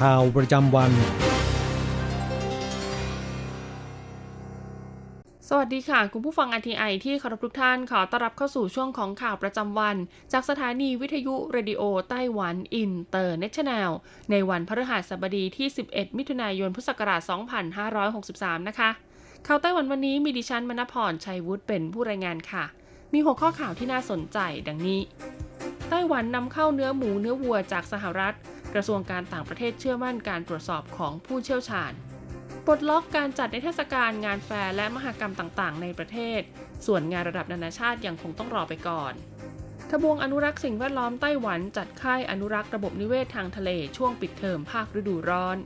ข่าวประจำวัน สวัสดีค่ะ คุณผู้ฟัง RTI ที่เคารพทุกท่านขอต้อนรับเข้าสู่ช่วงของข่าวประจำวัน จากสถานีวิทยุเรดิโอไต้หวันอินเตอร์เนชั่นแนล ในวันพฤหัสบดีที่ 11 มิถุนายน พุทธศักราช 2563 นะคะ ข่าวไต้หวันวันนี้มีดิฉันมณพรชัยวุฒิเป็นผู้รายงานค่ะ มีหัวข้อข่าวที่น่าสนใจดังนี้ ไต้หวันนำเข้าเนื้อหมูเนื้อวัวจากสหรัฐ กระทรวงการต่างประเทศเชื่อมั่นการตรวจสอบของผู้เชี่ยวชาญปลดล็อกการจัดในเทศกาลงานแฟร์และมหกรรมต่างๆ ในประเทศ ส่วนงานระดับนานาชาติยังคงต้องรอไปก่อนทบวงอนุรักษ์สิ่งแวดล้อมไต้หวันจัดค่ายอนุรักษ์ระบบนิเวศทางทะเลช่วงปิดเทอมภาคฤดูร้อน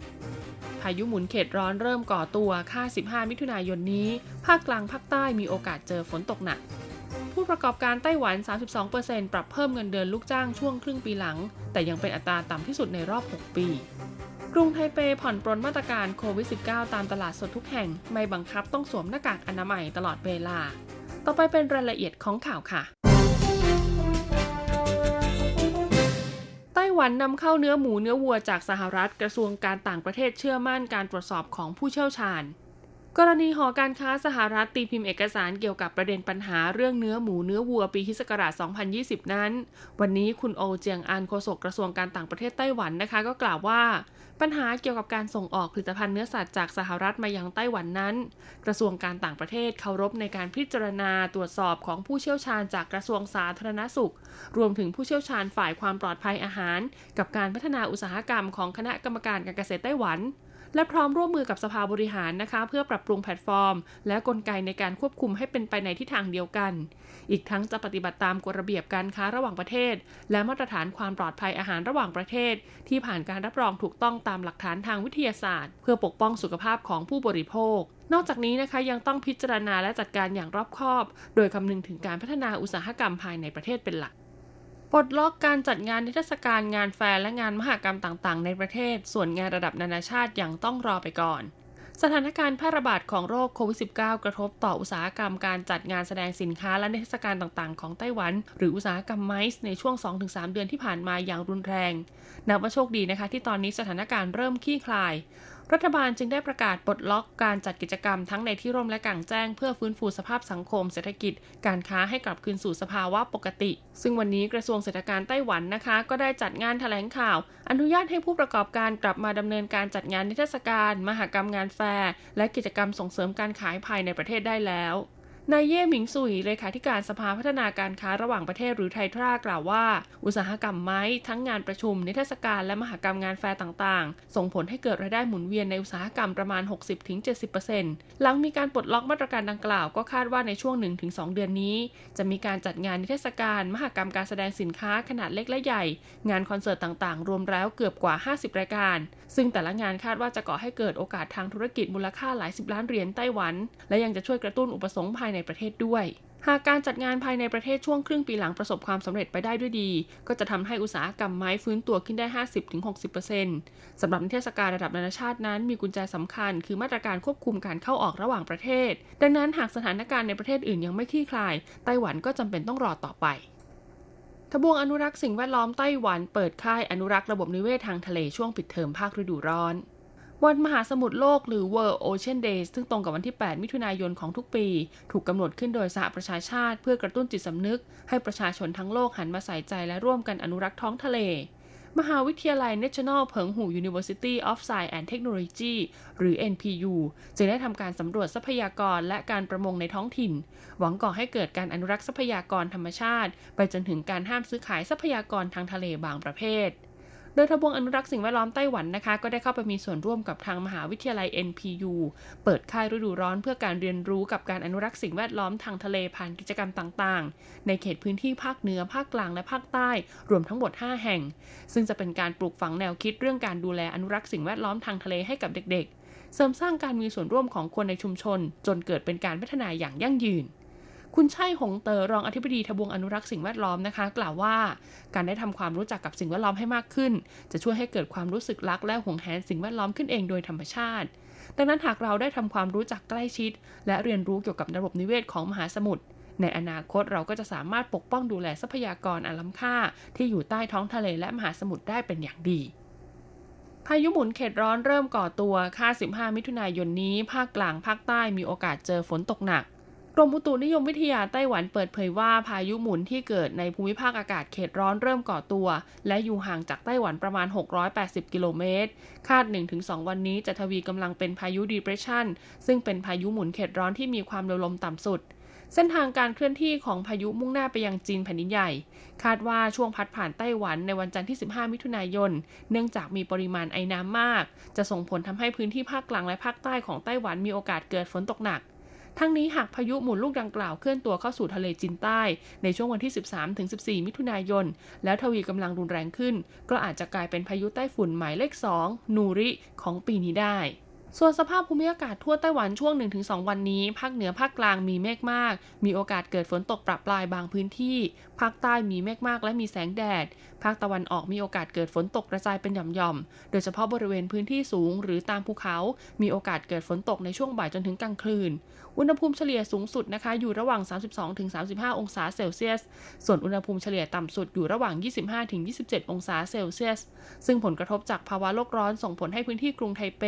พายุหมุนเขตร้อนเริ่มก่อตัวค่า 15 มิถุนายนนี้ ภาคกลางภาคใต้มีโอกาสเจอฝนตกหนัก ผู้ประกอบการไต้หวัน 32%ปรับเพิ่มเงินเดือนลูกจ้างช่วงครึ่งปีหลัง แต่ยังเป็นอัตราต่ำที่สุดในรอบ 6 ปี กรุงไทเปผ่อนปรนมาตรการโควิด -19 ตามตลาดสดทุกแห่ง ไม่บังคับต้องสวมหน้ากากอนามัยตลอดเวลา ต่อไปเป็นรายละเอียดของข่าวค่ะไต้หวันนำเข้าเนื้อหมูเนื้อวัวจากสหรัฐกระทรวงการต่างประเทศเชื่อมั่นการตรวจสอบของผู้เชี่ยวชาญ กรณีหอการค้าสหรัฐตีพิมพ์เอกสารเกี่ยวกับประเด็นปัญหาเรื่องเนื้อหมูเนื้อวัวปีคศ2020 นั้น วันนี้คุณโอเจียงอานโฆษกกระทรวงการต่างประเทศไต้หวันนะคะ ก็กล่าวว่า ปัญหาเกี่ยวกับการส่งออกผลิตภัณฑ์เนื้อสัตว์จากสหรัฐมายังไต้หวันนั้น กระทรวงการต่างประเทศเคารพในการพิจารณาตรวจสอบของผู้เชี่ยวชาญจากกระทรวงสาธารณสุข รวมถึงผู้เชี่ยวชาญฝ่ายความปลอดภัยอาหาร กับการพัฒนาอุตสาหกรรมของคณะกรรมการการเกษตรไต้หวัน และพร้อมร่วมมือกับสภาบริหารนะคะ เพื่อปรับปรุงแพลตฟอร์ม และกลไกในการควบคุมให้เป็นไปในทิศทางเดียวกัน อีกทั้งจะปฏิบัติตามกฎระเบียบการค้าระหว่างประเทศ และมาตรฐานความปลอดภัยอาหารระหว่างประเทศ ที่ผ่านการรับรองถูกต้องตามหลักฐานทางวิทยาศาสตร์ เพื่อปกป้องสุขภาพของผู้บริโภคนอกจากนี้นะคะยังต้องพิจารณาและจัดการอย่างรอบคอบ โดยคำนึงถึงการพัฒนาอุตสาหกรรมภายในประเทศเป็นหลัก ปลดล็อกการจัดงานนิทรรศการงานแฟร์และงานมหกรรมต่างๆ ในประเทศ ส่วนงานระดับนานาชาติยังต้องรอไปก่อน สถานการณ์แพร่ระบาดของโรคโควิด -19 กระทบต่ออุตสาหกรรมการจัดงานแสดงสินค้าและนิทรรศการต่างๆ ของไต้หวัน หรืออุตสาหกรรมไมซ์ในช่วง 2-3 เดือนที่ผ่านมาอย่างรุนแรง นับว่าโชคดีนะคะที่ตอนนี้สถานการณ์เริ่มคลี่คลาย รัฐบาลจึงได้ประกาศปลดล็อกการจัดกิจกรรมทั้งในที่ร่มและกลางแจ้ง เพื่อฟื้นฟูสภาพสังคมเศรษฐกิจ การค้าให้กลับคืนสู่สภาวะปกติ ซึ่งวันนี้กระทรวงเศรษฐการไต้หวันนะคะ ก็ได้จัดงานแถลงข่าว อนุญาตให้ผู้ประกอบการกลับมาดำเนินการจัดงานนิทรรศการ มหกรรมงานแฟร์และกิจกรรมส่งเสริมการขายภายในประเทศได้แล้ว นายเย่หมิงซุยเลขาธิการสภาพัฒนาการค้าระหว่างประเทศหรือไททรากล่าวว่า อุตสาหกรรม MICE ทั้งงานประชุม นิทรรศการและมหกรรมงานแฟร์ต่างๆ ส่งผลให้เกิดรายได้หมุนเวียนในอุตสาหกรรมประมาณ 60-70%หลังมีการปลดล็อกมาตรการดังกล่าวก็คาดว่าในช่วง 1-2 เดือนนี้ จะมีการจัดงานนิทรรศการ มหกรรมการแสดงสินค้าขนาดเล็กและใหญ่ งานคอนเสิร์ตต่างๆ รวมแล้วเกือบกว่า 50 รายการ ซึ่งแต่ละงานคาดว่าจะก่อให้เกิดโอกาสทางธุรกิจมูลค่าหลายสิบล้านเหรียญไต้หวัน และยังจะช่วยกระตุ้นอุปสงค์ภายในประเทศด้วยหากการจัดงานภายในประเทศช่วงครึ่งปีหลังประสบความสำเร็จไปได้ด้วยดี ก็จะทำให้อุตสาหกรรมไม้ฟื้นตัวขึ้นได้ 50-60%สำหรับนิเทศกาลระดับนานาชาตินั้นมีกุญแจสำคัญ คือมาตรการควบคุมการเข้าออกระหว่างประเทศ ดังนั้นหากสถานการณ์ในประเทศอื่นยังไม่คลี่คลาย ไต้หวันก็จำเป็นต้องรอต่อไป ทบวงอนุรักษ์สิ่งแวดล้อมไต้หวันเปิดค่ายอนุรักษ์ระบบนิเวศทางทะเลช่วงปิดเทอมภาคฤดูร้อน วันมหาสมุทรโลกหรือ World Ocean Days ซึ่งตรงกับวันที่ 8 มิถุนายนของทุกปี ถูกกำหนดขึ้นโดยสหประชาชาติ เพื่อกระตุ้นจิตสำนึก ให้ประชาชนทั้งโลกหันมาใส่ใจและร่วมกันอนุรักษ์ท้องทะเล มหาวิทยาลัย National เพิงหู University of Science and Technology หรือ NPU จึงได้ทำการสำรวจทรัพยากรและการประมงในท้องถิ่น หวังก่อให้เกิดการอนุรักษ์ทรัพยากรธรรมชาติ ไปจนถึงการห้ามซื้อขายทรัพยากรทางทะเลบางประเภท โดยทบวงอนุรักษ์สิ่งแวดล้อมไต้หวันนะคะ ก็ได้เข้าไปมีส่วนร่วมกับทางมหาวิทยาลัย NPU เปิดค่ายฤดูร้อนเพื่อการเรียนรู้กับการอนุรักษ์สิ่งแวดล้อมทางทะเลผ่านกิจกรรมต่างๆ ในเขตพื้นที่ภาคเหนือภาคกลางและภาคใต้ รวมทั้งหมด 5 แห่ง ซึ่งจะเป็นการปลูกฝังแนวคิดเรื่องการดูแลอนุรักษ์สิ่งแวดล้อมทางทะเลให้กับเด็ก ๆ เสริมสร้างการมีส่วนร่วมของคนในชุมชน จนเกิดเป็นการพัฒนาอย่างยั่งยืน คุณชัยหงเตอรองอธิบดีทบวงอนุรักษ์สิ่งแวดล้อมนะคะ กล่าวว่า การได้ทำความรู้จักกับสิ่งแวดล้อมให้มากขึ้น จะช่วยให้เกิดความรู้สึกรักและห่วงแหนสิ่งแวดล้อมขึ้นเองโดยธรรมชาติ ดังนั้นหากเราได้ทำความรู้จักใกล้ชิด และเรียนรู้เกี่ยวกับระบบนิเวศของมหาสมุทรในอนาคตเราก็จะสามารถปกป้องดูแลทรัพยากรอันล้ำค่า ที่อยู่ใต้ท้องทะเลและมหาสมุทรได้เป็นอย่างดีพายุหมุนเขตร้อนเริ่มก่อตัว ค่า 15 มิถุนายนนี้ ภาคกลางภาคใต้มีโอกาสเจอฝนตกหนัก กรมอุตุนิยมวิทยาไต้หวันเปิดเผยว่าพายุหมุนที่เกิดในภูมิภาคอากาศเขตร้อนเริ่มก่อตัว และอยู่ห่างจากไต้หวันประมาณ 680 กิโลเมตร คาด 1-2 วันนี้จะทวีกำลังเป็นพายุดีเพรสชันซึ่งเป็นพายุหมุนเขตร้อนที่มีความเร็วลมต่ำสุด เส้นทางการเคลื่อนที่ของพายุมุ่งหน้าไปยังจีนแผ่นดินใหญ่ คาดว่าช่วงพัดผ่านไต้หวันในวันจันทร์ที่ 15 มิถุนายน เนื่องจากมีปริมาณไอน้ำมาก จะส่งผลทำให้พื้นที่ภาคกลางและภาคใต้ของไต้หวันมีโอกาสเกิดฝนตกหนัก ทั้งนี้หากพายุหมุนลูกดังกล่าวเคลื่อนตัวเข้าสู่ทะเลจีนใต้ ในช่วงวันที่ 13-14 มิถุนายน แล้วทวีกำลังรุนแรงขึ้น ก็อาจจะกลายเป็นพายุใต้ฝุ่นหมายเลข 2 นูริของปีนี้ได้ส่วนสภาพภูมิอากาศทั่วไต้หวันช่วง 1-2 วันนี้ ภาคเหนือภาคกลางมีเมฆมาก มีโอกาสเกิดฝนตกปรับปลายบางพื้นที่ ภาคใต้มีเมฆมากและมีแสงแดด ภาคตะวันออกมีโอกาสเกิดฝนตกกระจายเป็นหย่อมๆ โดยเฉพาะบริเวณพื้นที่สูงหรือตามภูเขา มีโอกาสเกิดฝนตกในช่วงบ่ายจนถึงกลางคืน อุณหภูมิเฉลี่ยสูงสุดนะคะอยู่ระหว่าง 32-35 องศาเซลเซียส ส่วนอุณหภูมิเฉลี่ยต่ำสุดอยู่ระหว่าง 25-27 องศาเซลเซียส ซึ่งผลกระทบจากภาวะโลกร้อนส่งผลให้พื้นที่กรุงไทเป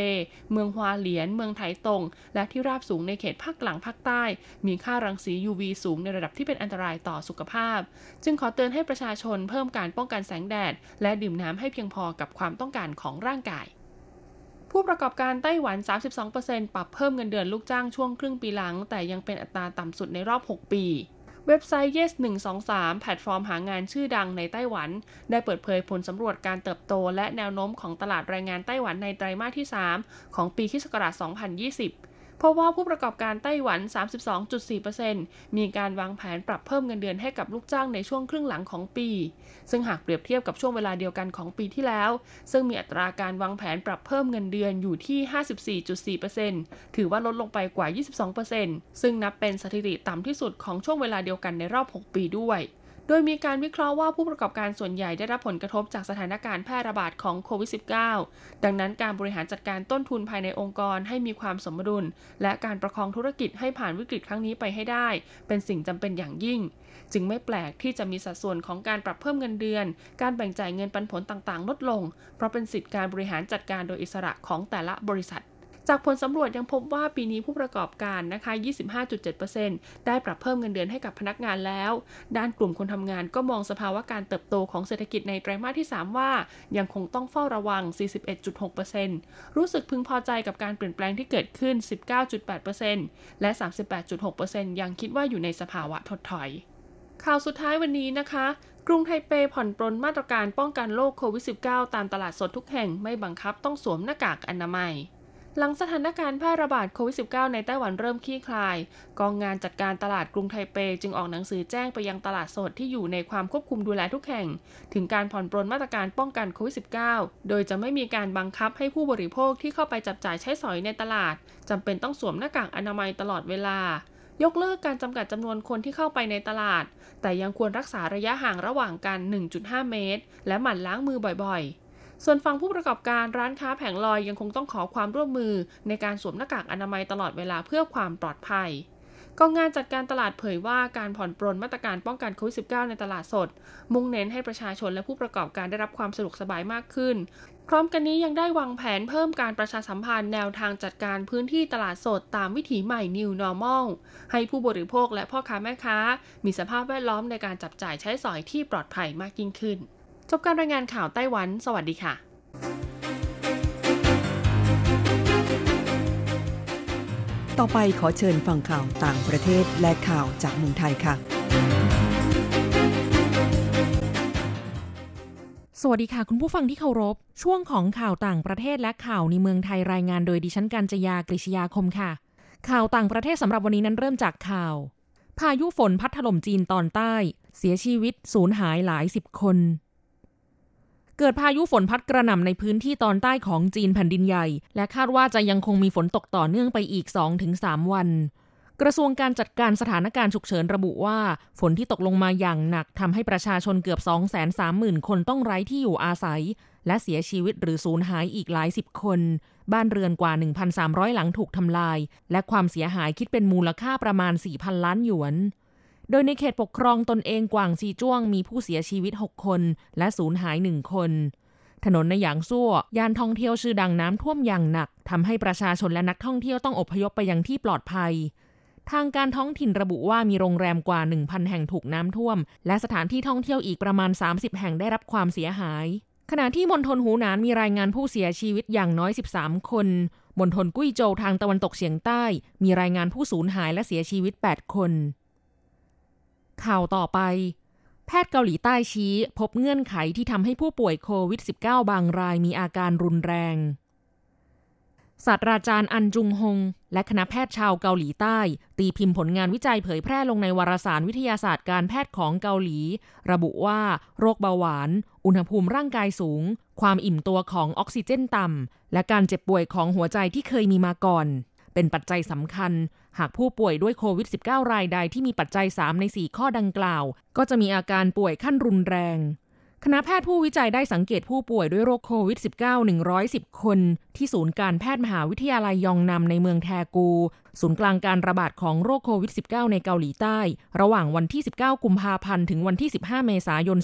เมืองฮวาเหลียน เมืองไถตง และที่ราบสูงในเขตภาคกลางภาคใต้ มีค่ารังสี UV สูงในระดับที่เป็นอันตรายต่อสุขภาพ จึงขอเตือนให้ประชาชนเพิ่มการป้องกันแสงแดด และดื่มน้ำให้เพียงพอกับความต้องการของร่างกาย ผู้ประกอบการไต้หวัน 32%ปรับเพิ่มเงินเดือนลูกจ้างช่วงครึ่งปีหลัง แต่ยังเป็นอัตราต่ำสุดในรอบ 6 ปีเว็บไซต์ Yes 123 แพลตฟอร์มหางานชื่อดังในไต้หวัน ได้เปิดเผยผลสำรวจการเติบโตและแนวโน้มของตลาดแรงงานไต้หวันในไตรมาสที่ 3 ของปีคศ2020 พบว่าผู้ประกอบการไต้หวัน 32.4%มีการวางแผนปรับเพิ่มเงินเดือนให้กับลูกจ้างในช่วงครึ่งหลังของปี ซึ่งหากเปรียบเทียบกับช่วงเวลาเดียวกันของปีที่แล้ว ซึ่งมีอัตราการวางแผนปรับเพิ่มเงินเดือนอยู่ที่ 54.4%ถือว่าลดลงไปกว่า 22%ซึ่งนับเป็นสถิติต่ำที่สุดของช่วงเวลาเดียวกันในรอบ 6 ปีด้วย โดยมีการวิเคราะห์ว่าผู้ประกอบการส่วนใหญ่ได้รับผลกระทบจากสถานการณ์แพร่ระบาดของโควิด -19 ดังนั้นการบริหารจัดการต้นทุนภายในองค์กรให้มีความสมดุล และการประคองธุรกิจให้ผ่านวิกฤตครั้งนี้ไปให้ได้ เป็นสิ่งจำเป็นอย่างยิ่ง จึงไม่แปลกที่จะมีสัดส่วนของการปรับเพิ่มเงินเดือน การแบ่งจ่ายเงินปันผลต่างๆ ลดลง เพราะเป็นสิทธิการบริหารจัดการโดยอิสระของแต่ละบริษัท จากผลสำรวจยังพบว่าปีนี้ผู้ประกอบการนะคะ 25.7%ได้ปรับเพิ่มเงินเดือนให้กับพนักงานแล้ว ด้านกลุ่มคนทำงานก็มองสภาวะการเติบโตของเศรษฐกิจในไตรมาสที่ 3 ว่า ยังคงต้องเฝ้าระวัง 41.6%รู้สึกพึงพอใจกับการเปลี่ยนแปลงที่เกิดขึ้น 19.8%และ 38.6%ยังคิดว่าอยู่ในสภาวะถดถอย ข่าวสุดท้ายวันนี้นะคะกรุงไทเปผ่อนปรนมาตรการป้องกันโรคโควิด -19 ตามตลาดสดทุกแห่งไม่บังคับต้องสวมหน้ากากอนามัย หลังสถานการณ์แพร่ระบาดโควิด -19 ในไต้หวันเริ่มคลี่คลาย กองงานจัดการตลาดกรุงไทเปจึงออกหนังสือแจ้งไปยังตลาดสดที่อยู่ในความควบคุมดูแลทุกแห่ง ถึงการผ่อนปรนมาตรการป้องกันโควิด -19 โดยจะไม่มีการบังคับให้ผู้บริโภคที่เข้าไปจับจ่ายใช้สอยในตลาดจำเป็นต้องสวมหน้ากากอนามัยตลอดเวลายกเลิกการจำกัดจำนวนคนที่เข้าไปในตลาด แต่ยังควรรักษาระยะห่างระหว่างกัน 1.5 เมตร และหมั่นล้างมือบ่อยๆ ส่วนฝั่งผู้ประกอบการร้านค้าแผงลอยยังคงต้องขอความร่วมมือในการสวมหน้ากากอนามัยตลอดเวลาเพื่อความปลอดภัยกองงานจัดการตลาดเผยว่าการผ่อนปรนมาตรการป้องกันโควิด -19 ในตลาดสด มุ่งเน้นให้ประชาชนและผู้ประกอบการได้รับความสะดวกสบายมากขึ้น พร้อมกันนี้ยังได้วางแผนเพิ่มการประชาสัมพันธ์แนวทางจัดการพื้นที่ตลาดสดตามวิถีใหม่ New Normal ให้ผู้บริโภคและพ่อค้าแม่ค้า มีสภาพแวดล้อมในการจับจ่ายใช้สอยที่ปลอดภัยมากยิ่งขึ้น จบการรายงานข่าวไต้หวัน สวัสดีค่ะต่อไปขอเชิญฟังข่าวต่างประเทศและข่าวจากเมืองไทยค่ะ สวัสดีค่ะ คุณผู้ฟังที่เคารพ ช่วงของข่าวต่างประเทศและข่าวในเมืองไทยรายงานโดยดิฉันกัญจยากริชยาคมค่ะ ข่าวต่างประเทศสำหรับวันนี้นั้นเริ่มจากข่าว พายุฝนพัดถล่มจีนตอนใต้ เสียชีวิตสูญหายหลายสิบคน เกิดพายุฝนพัดกระหน่ำในพื้นที่ตอนใต้ของจีนแผ่นดินใหญ่ และคาดว่าจะยังคงมีฝนตกต่อเนื่องไปอีก 2-3 วัน กระทรวงการจัดการสถานการณ์ฉุกเฉินระบุว่า ฝนที่ตกลงมาอย่างหนักทำให้ประชาชนเกือบ 230,000 คนต้องไร้ที่อยู่อาศัย และเสียชีวิตหรือสูญหายอีกหลายสิบคน บ้านเรือนกว่า 1,300 หลังถูกทำลาย และความเสียหายคิดเป็นมูลค่าประมาณ 4,000 ล้านหยวน โดยในเขตปกครองตนเองกวางซีจ้วงมีผู้เสียชีวิต 6 คน และสูญหาย 1 คนถนนในหยางซั่วยานท่องเที่ยวชื่อดังน้ำท่วมอย่างหนักทำให้ประชาชนและนักท่องเที่ยวต้องอพยพไปยังที่ปลอดภัย ทางการท้องถิ่นระบุว่ามีโรงแรมกว่า 1,000 แห่งถูกน้ำท่วม และสถานที่ท่องเที่ยวอีกประมาณ 30 แห่งได้รับความเสียหาย ขณะที่มณฑลหูหนานมีรายงานผู้เสียชีวิตอย่างน้อย 13 คนมณฑลกุ้ยโจวทางตะวันตกเฉียงใต้ มีรายงานผู้สูญหายและเสียชีวิต 8 คน ข่าวต่อไป แพทย์เกาหลีใต้ชี้ พบเงื่อนไขที่ทำให้ผู้ป่วยโควิด -19 บางรายมีอาการรุนแรงศาสตราจารย์อันจุงฮง และคณะแพทย์ชาวเกาหลีใต้ ตีพิมพ์ผลงานวิจัยเผยแพร่ลงในวารสารวิทยาศาสตร์การแพทย์ของเกาหลี ระบุว่า โรคเบาหวาน อุณหภูมิร่างกายสูง ความอิ่มตัวของออกซิเจนต่ำ และการเจ็บป่วยของหัวใจที่เคยมีมาก่อน เป็นปัจจัยสำคัญ หากผู้ป่วยด้วยโควิด -19 รายใดที่มีปัจจัย 3 ใน 4 ข้อดังกล่าว ก็จะมีอาการป่วยขั้นรุนแรง คณะแพทย์ผู้วิจัยได้สังเกตผู้ป่วยด้วยโรคโควิด -19 110 คน ที่ศูนย์การแพทย์มหาวิทยาลัยยองนำในเมืองแทกู ศูนย์กลางการระบาดของโรคโควิด -19 ในเกาหลีใต้ ระหว่างวันที่ 19 กุมภาพันธ์ถึงวันที่ 15 เมษายน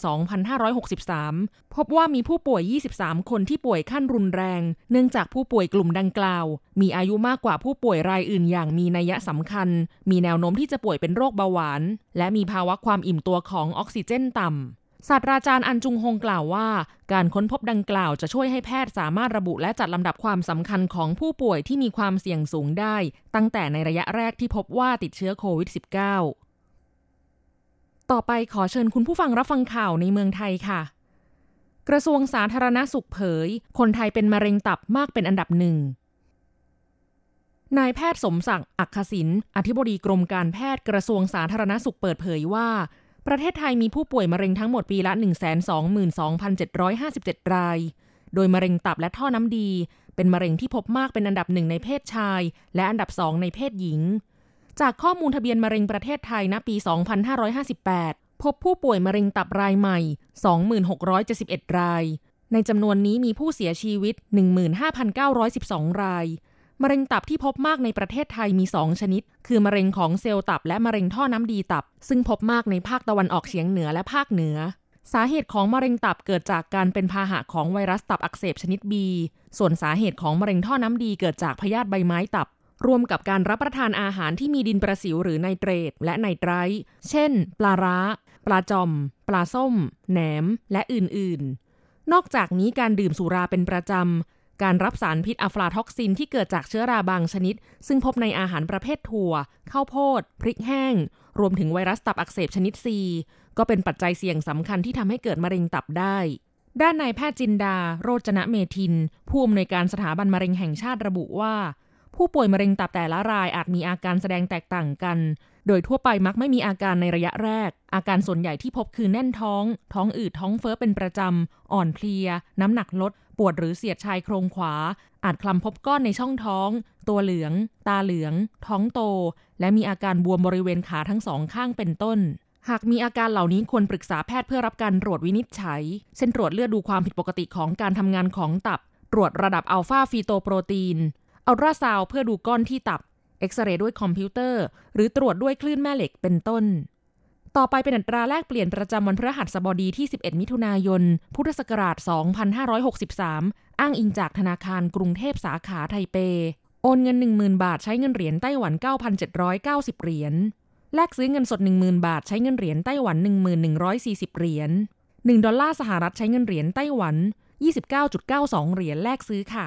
2563 พบว่ามีผู้ป่วย 23 คนที่ป่วยขั้นรุนแรง เนื่องจากผู้ป่วยกลุ่มดังกล่าว มีอายุมากกว่าผู้ป่วยรายอื่นอย่างมีนัยสำคัญ มีแนวโน้มที่จะป่วยเป็นโรคเบาหวาน และมีภาวะความอิ่มตัวของออกซิเจนต่ำ ศาสตราจารย์อันจุงฮงกล่าวว่า การค้นพบดังกล่าวจะช่วยให้แพทย์สามารถระบุและจัดลำดับความสำคัญของผู้ป่วยที่มีความเสี่ยงสูงได้ ตั้งแต่ในระยะแรกที่พบว่าติดเชื้อโควิด -19 ต่อไปขอเชิญคุณผู้ฟังรับฟังข่าวในเมืองไทยค่ะ กระทรวงสาธารณสุขเผย คนไทยเป็นมะเร็งตับมากเป็นอันดับหนึ่งนายแพทย์สมศักดิ์อักขศิน อธิบดีกรมการแพทย์กระทรวงสาธารณสุขเปิดเผยว่า ประเทศไทยมีผู้ป่วยมะเร็งทั้งหมดปีละ 122,757 ราย โดยมะเร็งตับและท่อน้ำดี เป็นมะเร็งที่พบมากเป็นอันดับหนึ่งในเพศชาย และอันดับสองในเพศหญิง จากข้อมูลทะเบียนมะเร็งประเทศไทยณปี 2558 พบผู้ป่วยมะเร็งตับรายใหม่ 2671 ราย ในจำนวนนี้มีผู้เสียชีวิต 15,912 ราย มะเร็งตับที่พบมากในประเทศไทยมี 2 ชนิด คือมะเร็งของเซลล์ตับและมะเร็งท่อน้ำดีตับ ซึ่งพบมากในภาคตะวันออกเฉียงเหนือและภาคเหนือ สาเหตุของมะเร็งตับเกิดจากการเป็นพาหะของไวรัสตับอักเสบชนิด B ส่วนสาเหตุของมะเร็งท่อน้ำดีเกิดจากพยาธิใบไม้ตับร่วมกับการรับประทานอาหารที่มีดินประสิวหรือไนเตรตและไนไตรท์เช่น ปลาร้า ปลาจอม ปลาส้ม แหนม และอื่น ๆ นอกจากนี้การดื่มสุราเป็นประจำ การรับสารพิษอะฟลาท็อกซินที่เกิดจากเชื้อราบางชนิด ซึ่งพบในอาหารประเภทถั่ว ข้าวโพด พริกแห้ง รวมถึงไวรัสตับอักเสบชนิด C ก็เป็นปัจจัยเสี่ยงสำคัญที่ทำให้เกิดมะเร็งตับได้ ด้านนายแพทย์จินดา โรจนะเมทิน ผู้อำนวยการสถาบันมะเร็งแห่งชาติระบุว่า ผู้ป่วยมะเร็งตับแต่ละรายอาจมีอาการแสดงแตกต่างกัน โดยทั่วไปมักไม่มีอาการในระยะแรก อาการส่วนใหญ่ที่พบคือแน่นท้อง ท้องอืดท้องเฟ้อเป็นประจำ อ่อนเพลีย น้ำหนักลด ปวดหรือเสียดชายโครงขวา อาจคลำพบก้อนในช่องท้อง ตัวเหลือง ตาเหลือง ท้องโต และมีอาการบวมบริเวณขาทั้งสองข้างเป็นต้นหากมีอาการเหล่านี้ควรปรึกษาแพทย์เพื่อรับการตรวจวินิจฉัย เช่นตรวจเลือดดูความผิดปกติของการทำงานของตับ ตรวจระดับ alpha-fetoprotein อัลตราซาวด์เพื่อดูก้อนที่ตับ เอ็กซเรย์ด้วยคอมพิวเตอร์ หรือตรวจด้วยคลื่นแม่เหล็กเป็นต้น ต่อไปเป็นอัตราแลกเปลี่ยนประจำวันพฤหัสบดีที่ 11 มิถุนายน พุทธศักราช 2563 อ้างอิงจากธนาคารกรุงเทพสาขาไทเป โอนเงิน 10,000 บาทใช้เงินเหรียญไต้หวัน 9,790 เหรียญ แลกซื้อเงินสด 10,000 บาทใช้เงินเหรียญไต้หวัน 1140 เหรียญ 1 ดอลลาร์สหรัฐใช้เงินเหรียญไต้หวัน 29.92 เหรียญแลกซื้อค่ะ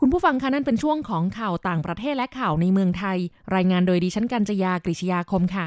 คุณผู้ฟังคะนั่นเป็นช่วงของข่าวต่างประเทศและข่าวในเมืองไทย รายงานโดยดิฉันกัญจยากริชยาคมค่ะ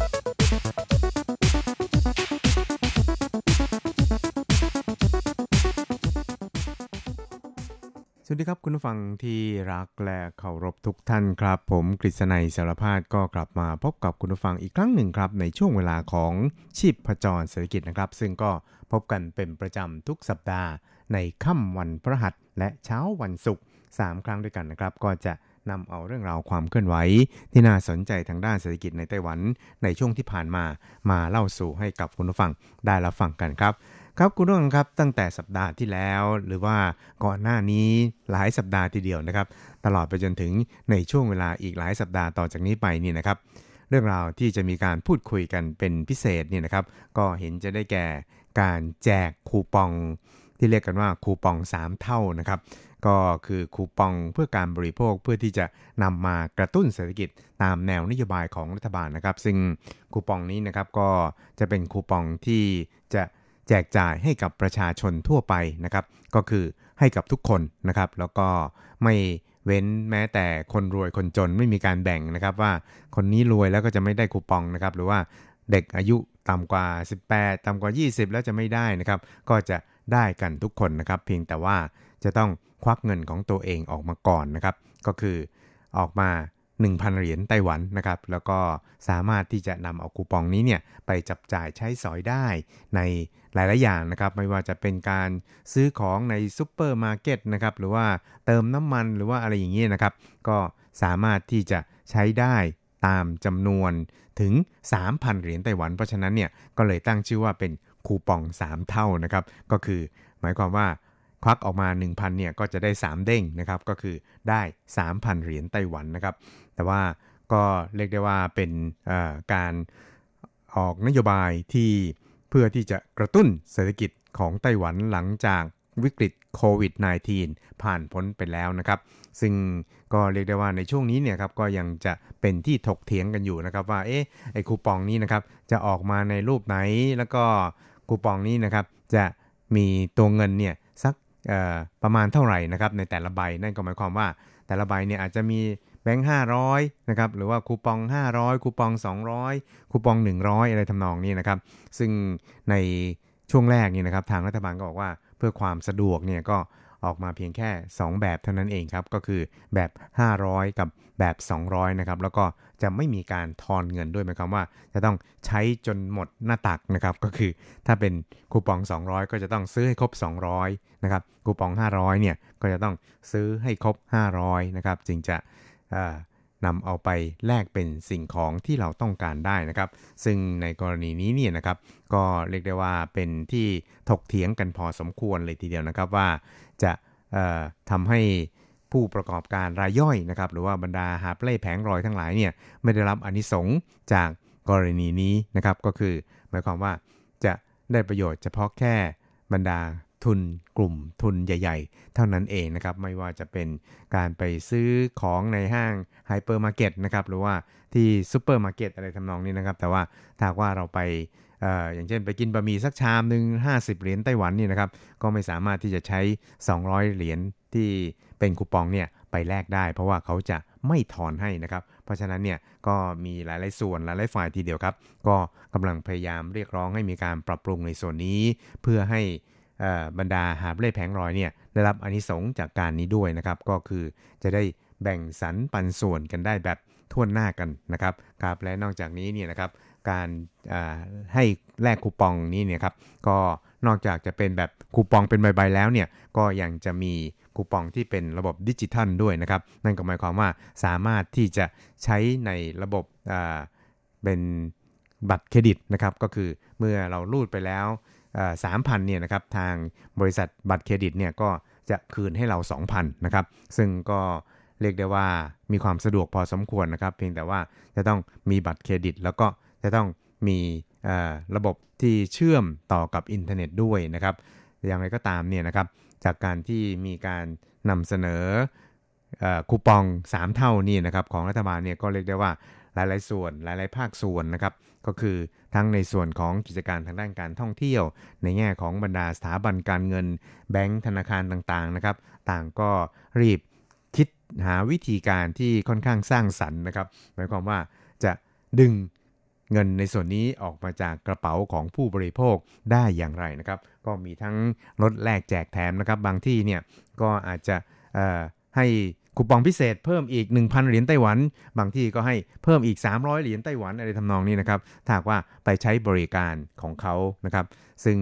วัสดีครับคุณผู้ฟังที่รักและเคารพทุกท่านครับ ผมกฤษณัยสารพาดก็กลับมาพบกับคุณผู้ฟังอีกครั้งหนึ่งครับ ในช่วงเวลาของชีพประจรเศรษฐกิจนะครับ ซึ่งก็พบกันเป็นประจำทุกสัปดาห์ ในค่ำวันพฤหัสและเช้าวันศุกร์3ครั้งด้วยกันนะครับ ก็จะนำเอาเรื่องราวความเคลื่อนไหวที่น่าสนใจทางด้านเศรษฐกิจในไต้หวันในช่วงที่ผ่านมามาเล่าสู่ให้กับคุณผู้ฟังได้รับฟังกันครับ ครับคุณผู้ฟังครับตั้งแต่สัปดาห์ที่แล้ว หรือว่าก่อนหน้านี้หลายสัปดาห์ทีเดียวนะครับ ตลอดไปจนถึงในช่วงเวลาอีกหลายสัปดาห์ต่อจากนี้ไปนี่นะครับ เรื่องราวที่จะมีการพูดคุยกันเป็นพิเศษเนี่ยนะครับ ก็เห็นจะได้แก่การแจกคูปอง ที่เรียกกันว่าคูปอง 3 เท่านะครับก็คือคูปองเพื่อการบริโภคเพื่อที่จะนำมากระตุ้นเศรษฐกิจตามแนวนโยบายของรัฐบาลนะครับ ซึ่งคูปองนี้นะครับก็จะเป็นคูปองที่จะ แจกจ่ายให้กับประชาชนทั่วไปนะครับ ก็คือให้กับทุกคนนะครับ แล้วก็ไม่เว้นแม้แต่คนรวยคนจนไม่มีการแบ่งนะครับ ว่าคนนี้รวยแล้วก็จะไม่ได้คูปองนะครับ หรือว่าเด็กอายุต่ำกว่า 18 ต่ำกว่า 20 แล้วจะไม่ได้นะครับ ก็จะได้กันทุกคนนะครับ เพียงแต่ว่าจะต้องควักเงินของตัวเองออกมาก่อนนะครับ ก็คือออกมา 1,000 เหรียญไต้หวันนะครับ แล้วก็สามารถที่จะนำเอาคูปองนี้เนี่ยไปจับจ่ายใช้สอยได้ในหลายๆอย่างนะครับ ไม่ว่าจะเป็นการซื้อของในซูเปอร์มาร์เก็ตนะครับ หรือว่าเติมน้ำมันหรือว่าอะไรอย่างนี้นะครับ ก็สามารถที่จะใช้ได้ตามจำนวนถึง 3,000 เหรียญไต้หวัน เพราะฉะนั้นเนี่ยก็เลยตั้งชื่อว่าเป็นคูปอง 3 เท่านะครับ ก็คือหมายความว่า ควักออกมา 1,000เนี่ยก็จะได้ 3 เด้งนะครับก็คือได้ 3,000 เหรียญไต้หวันนะครับ แต่ว่าก็เรียกได้ว่าเป็นการออกนโยบายที่เพื่อที่จะกระตุ้นเศรษฐกิจของไต้หวันหลังจากวิกฤตโควิด -19 ผ่านพ้นไปแล้วนะครับ ซึ่งก็เรียกได้ว่าในช่วงนี้เนี่ยครับก็ยังจะเป็นที่ถกเถียงกันอยู่นะครับว่าเอ๊ะไอคูปองนี้นะครับจะออกมาในรูปไหนแล้วก็คูปองนี้นะครับจะมีตัวเงินเนี่ย ประมาณเท่าไหร่นะครับในแต่ละใบนั่นก็หมายความว่า แต่ละใบเนี่ยอาจจะมีแบงค์ห้าร้อยนะครับหรือว่าคูปอง 500 คูปอง 200 คูปอง 100 อะไรทำนองนี้นะครับ ซึ่งในช่วงแรกนี่นะครับทางรัฐบาลก็บอกว่าเพื่อความสะดวกเนี่ยก็ ออกมาเพียงแค่ 2 แบบเท่านั้นเองครับ ก็คือแบบ 500 กับแบบ 200 นะครับ แล้วก็จะไม่มีการทอนเงินด้วยหมายความว่า จะต้องใช้จนหมดหน้าตักนะครับ ก็คือถ้าเป็นคูปอง 200 ก็จะต้องซื้อให้ครบ 200 นะครับคูปอง 500 เนี่ยก็จะต้องซื้อให้ครบ 500 นะครับจึงจะ นำเอาไปแลกเป็นสิ่งของที่เราต้องการได้นะครับ ซึ่งในกรณีนี้เนี่ยนะครับ ก็เรียกได้ว่าเป็นที่ถกเถียงกันพอสมควรเลยทีเดียวนะครับว่าจะทำให้ผู้ประกอบการรายย่อยนะครับ หรือว่าบรรดาหาเปล่แผงรอยทั้งหลายเนี่ยไม่ได้รับอนิสงจากกรณีนี้นะครับ ก็คือหมายความว่าจะได้ประโยชน์เฉพาะแค่บรรดา ทุนกลุ่มทุนใหญ่ ๆ เท่านั้นเองนะครับ ไม่ว่าจะเป็นการไปซื้อของในห้างไฮเปอร์มาร์เก็ตนะครับ หรือว่าที่ซูเปอร์มาร์เก็ตอะไรทำนองนี้นะครับ แต่ว่าถ้าว่าเราไปอย่างเช่นไปกินบะหมี่สักชามหนึ่ง50 เหรียญไต้หวันนี่นะครับ ก็ไม่สามารถที่จะใช้ 200 เหรียญที่เป็นคูปองเนี่ยไปแลกได้ เพราะว่าเขาจะไม่ทอนให้นะครับ เพราะฉะนั้นเนี่ยก็มีหลาย ๆ ส่วนหลาย ๆ ฝ่ายทีเดียวครับ ก็กำลังพยายามเรียกร้องให้มีการปรับปรุงในส่วนนี้ เพื่อให้ บรรดาหาบเล่แผงรอยเนี่ยได้รับอนิสงจากการนี้ด้วยนะครับ ก็คือจะได้แบ่งสรรปันส่วนกันได้แบบทั่วหน้ากันนะครับครับและนอกจากนี้เนี่ยนะครับการให้แลกคูปองนี้เนี่ยครับก็นอกจากจะเป็นแบบคูปองเป็นใบๆแล้วเนี่ยก็ยังจะมีคูปองที่เป็นระบบดิจิทัลด้วยนะครับนั่นก็หมายความว่าสามารถที่จะใช้ในระบบเป็นบัตรเครดิตนะครับก็คือเมื่อเรารูดไปแล้ว สามพันเนี่ยนะครับทางบริษัทบัตรเครดิตเนี่ยก็จะคืนให้เรา 2,000นะครับซึ่งก็เรียกได้ว่ามีความสะดวกพอสมควรนะครับ เพียงแต่ว่าจะต้องมีบัตรเครดิต แล้วก็จะต้องมีระบบที่เชื่อมต่อกับอินเทอร์เน็ตด้วยนะครับ อย่างไรก็ตามเนี่ยนะครับจากการที่มีการนำเสนอคูปอง 3 เท่านี่นะครับของรัฐบาลเนี่ยก็เรียกได้ว่าหลาย ๆ ส่วนหลาย ๆ ภาคส่วนนะครับ ก็คือทั้งในส่วนของกิจการทางด้านการท่องเที่ยว ในแง่ของบรรดาสถาบันการเงิน แบงก์ธนาคารต่างๆนะครับ ต่างก็รีบคิดหาวิธีการที่ค่อนข้างสร้างสรรค์นะครับ หมายความว่าจะดึงเงินในส่วนนี้ออกมาจากกระเป๋าของผู้บริโภคได้อย่างไรนะครับ ก็มีทั้งลดแลกแจกแถมนะครับ บางที่เนี่ยก็อาจจะให้ คูปองพิเศษเพิ่มอีก 1,000 เหรียญไต้หวัน บางที่ก็ให้เพิ่มอีก 300 เหรียญไต้หวันอะไรทำนองนี้นะครับถ้าว่าไปใช้บริการของเขานะครับ ซึ่ง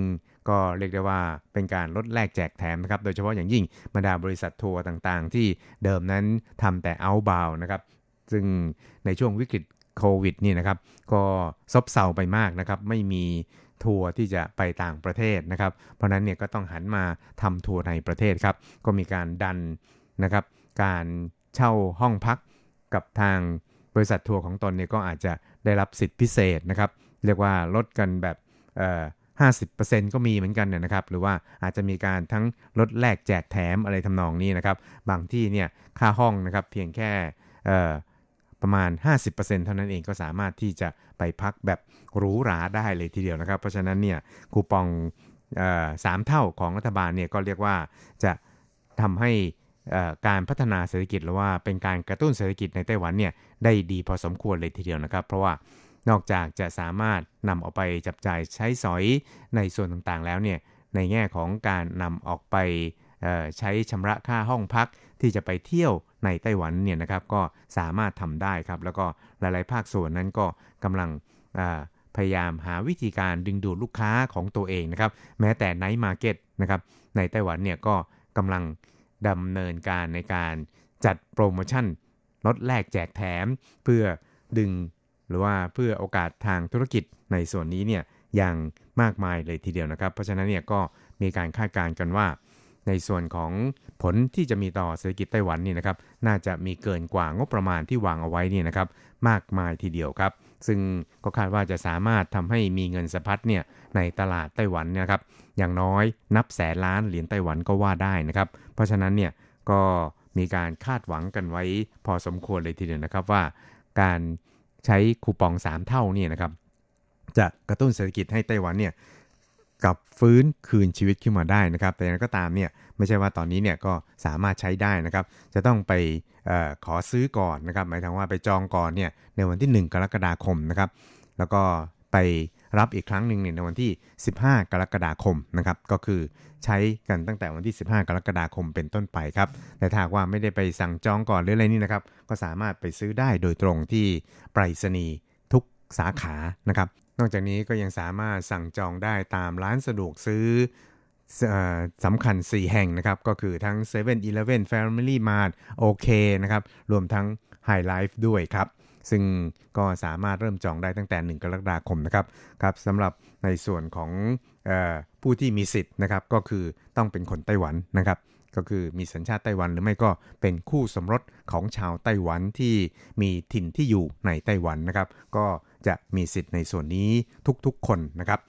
ก็เรียกได้ว่าเป็นการลดแลกแจกแถมนะครับ โดยเฉพาะอย่างยิ่งบรรดาบริษัททัวร์ต่างๆ ที่เดิมนั้นทำแต่เอาบาวนะครับ ซึ่งในช่วงวิกฤตโควิดนี่นะครับ ก็ซบเซาไปมากนะครับ ไม่มีทัวร์ที่จะไปต่างประเทศนะครับ เพราะนั้นเนี่ยก็ต้องหันมาทำทัวร์ในประเทศครับ ก็มีการดันนะครับ การเช่าห้องพักกับทางบริษัททัวร์ของตนเนี่ยก็อาจจะได้รับสิทธิพิเศษนะครับ เรียกว่าลดกันแบบห้าสิบเปอร์เซ็นต์ก็มีเหมือนกันเนี่ยนะครับ หรือว่าอาจจะมีการทั้งลดแลกแจกแถมอะไรทำนองนี้นะครับ บางที่เนี่ยค่าห้องนะครับเพียงแค่ประมาณ 50%เท่านั้นเองก็สามารถที่จะไปพักแบบหรูหราได้เลยทีเดียวนะครับ เพราะฉะนั้นเนี่ยคูปองสามเท่าของรัฐบาลเนี่ยก็เรียกว่าจะทำให้ การพัฒนาเศรษฐกิจหรือว่าเป็นการกระตุ้นเศรษฐกิจในไต้หวันเนี่ยได้ดีพอสมควรเลยทีเดียวนะครับ เพราะว่านอกจากจะสามารถนำออกไปจับจ่ายใช้สอยในส่วนต่างๆ แล้วเนี่ยในแง่ของการนำออกไปใช้ชำระค่าห้องพักที่จะไปเที่ยวในไต้หวันเนี่ยนะครับก็สามารถทำได้ครับ แล้วก็หลายๆ ภาคส่วนนั้นก็กำลังพยายามหาวิธีการดึงดูดลูกค้าของตัวเองนะครับ แม้แต่ night market นะครับในไต้หวันเนี่ยก็กำลัง ดำเนินการในการจัดโปรโมชั่นลดแลกแจกแถม เพื่อดึงหรือว่าเพื่อโอกาสทางธุรกิจในส่วนนี้เนี่ยอย่างมากมายเลยทีเดียวนะครับ เพราะฉะนั้นเนี่ยก็มีการคาดการณ์กันว่า ในส่วนของผลที่จะมีต่อเศรษฐกิจไต้หวันนี่นะครับ น่าจะมีเกินกว่างบประมาณที่วางเอาไว้นี่นะครับ มากมายทีเดียวครับ ซึ่งก็คาดว่าจะสามารถทำให้มีเงินสะพัดเนี่ยในตลาดไต้หวันนี่ยครับ อย่างน้อยนับแสนล้านเหรียญไต้หวันก็ว่าได้นะครับ เพราะฉะนั้นเนี่ยก็มีการคาดหวังกันไว้พอสมควรเลยทีเดียวนะครับว่า การใช้คูปอง 3 เท่านี่นะครับ จะกระตุ้นเศรษฐกิจให้ไต้หวันเนี่ยกับฟื้นคืนชีวิตขึ้นมาได้นะครับ แต่อย่างไรก็ตามเนี่ยไม่ใช่ว่าตอนนี้เนี่ยก็สามารถใช้ได้นะครับ จะต้องไปออขอซื้อก่อนนะครับ หมายถึงว่าไปจองก่อนเนี่ยในวันที่ 1 กรกฎาคมนะครับ แล้วก็ไป รับอีกครั้งหนึ่งในวันที่ 15 กรกฎาคมนะครับก็คือใช้กันตั้งแต่วันที่ 15 กรกฎาคมเป็นต้นไปครับแต่ถ้าว่าไม่ได้ไปสั่งจองก่อนหรืออะไรนี่นะครับก็สามารถไปซื้อได้โดยตรงที่ไปรษณีย์ทุกสาขานะครับนอกจากนี้ก็ยังสามารถสั่งจองได้ตามร้านสะดวกซื้อสำคัญ 4 แห่งนะครับ ก็คือทั้ง7 e เ e ่ e อ Family Mart โอเคนะครับ รวมทั้ง High Life ด้วยครับ ซึ่งก็สามารถเริ่มจองได้ตั้งแต่ 1 กรกฎาคมนะครับครับสำหรับในส่วนของออผู้ที่มีสิทธิ์นะครับก็คือต้องเป็นคนไต้หวันนะครับ ก็คือมีสัญชาติไต้หวันหรือไม่ก็เป็นคู่สมรสของชาวไต้หวันที่มีถิ่นที่อยู่ในไต้หวันนะครับ ก็จะมีสิทธิ์ในส่วนนี้ทุกๆคนนะครับ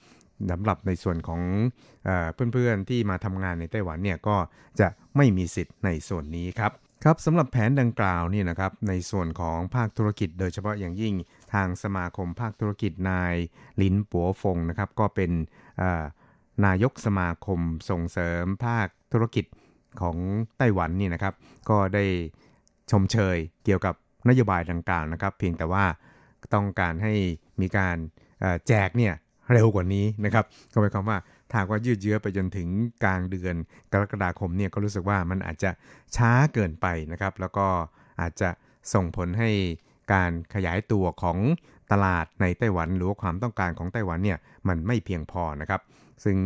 สำหรับในส่วนของเพื่อนๆที่มาทำงานในไต้หวันเนี่ยก็จะไม่มีสิทธิ์ในส่วนนี้ครับ ครับสำหรับแผนดังกล่าวนี่นะครับในส่วนของภาคธุรกิจ โดยเฉพาะอย่างยิ่งทางสมาคมภาคธุรกิจนายลินปัวฟงนะครับก็เป็นนายกสมาคมส่งเสริมภาคธุรกิจของไต้หวันนี่นะครับ ก็ได้ชมเชยเกี่ยวกับนโยบายดังกล่าวนะครับ เพียงแต่ว่าต้องการให้มีการแจกเนี่ยเร็วกว่านี้นะครับก็หมายความว่า ถ้าว่ายืดเยื้อไปจนถึงกลางเดือนกรกฎาคมเนี่ยก็รู้สึกว่ามันอาจจะช้าเกินไปนะครับ แล้วก็อาจจะส่งผลให้การขยายตัวของตลาดในไต้หวัน หรือว่าความต้องการของไต้หวันเนี่ยมันไม่เพียงพอนะครับ ซึ่ง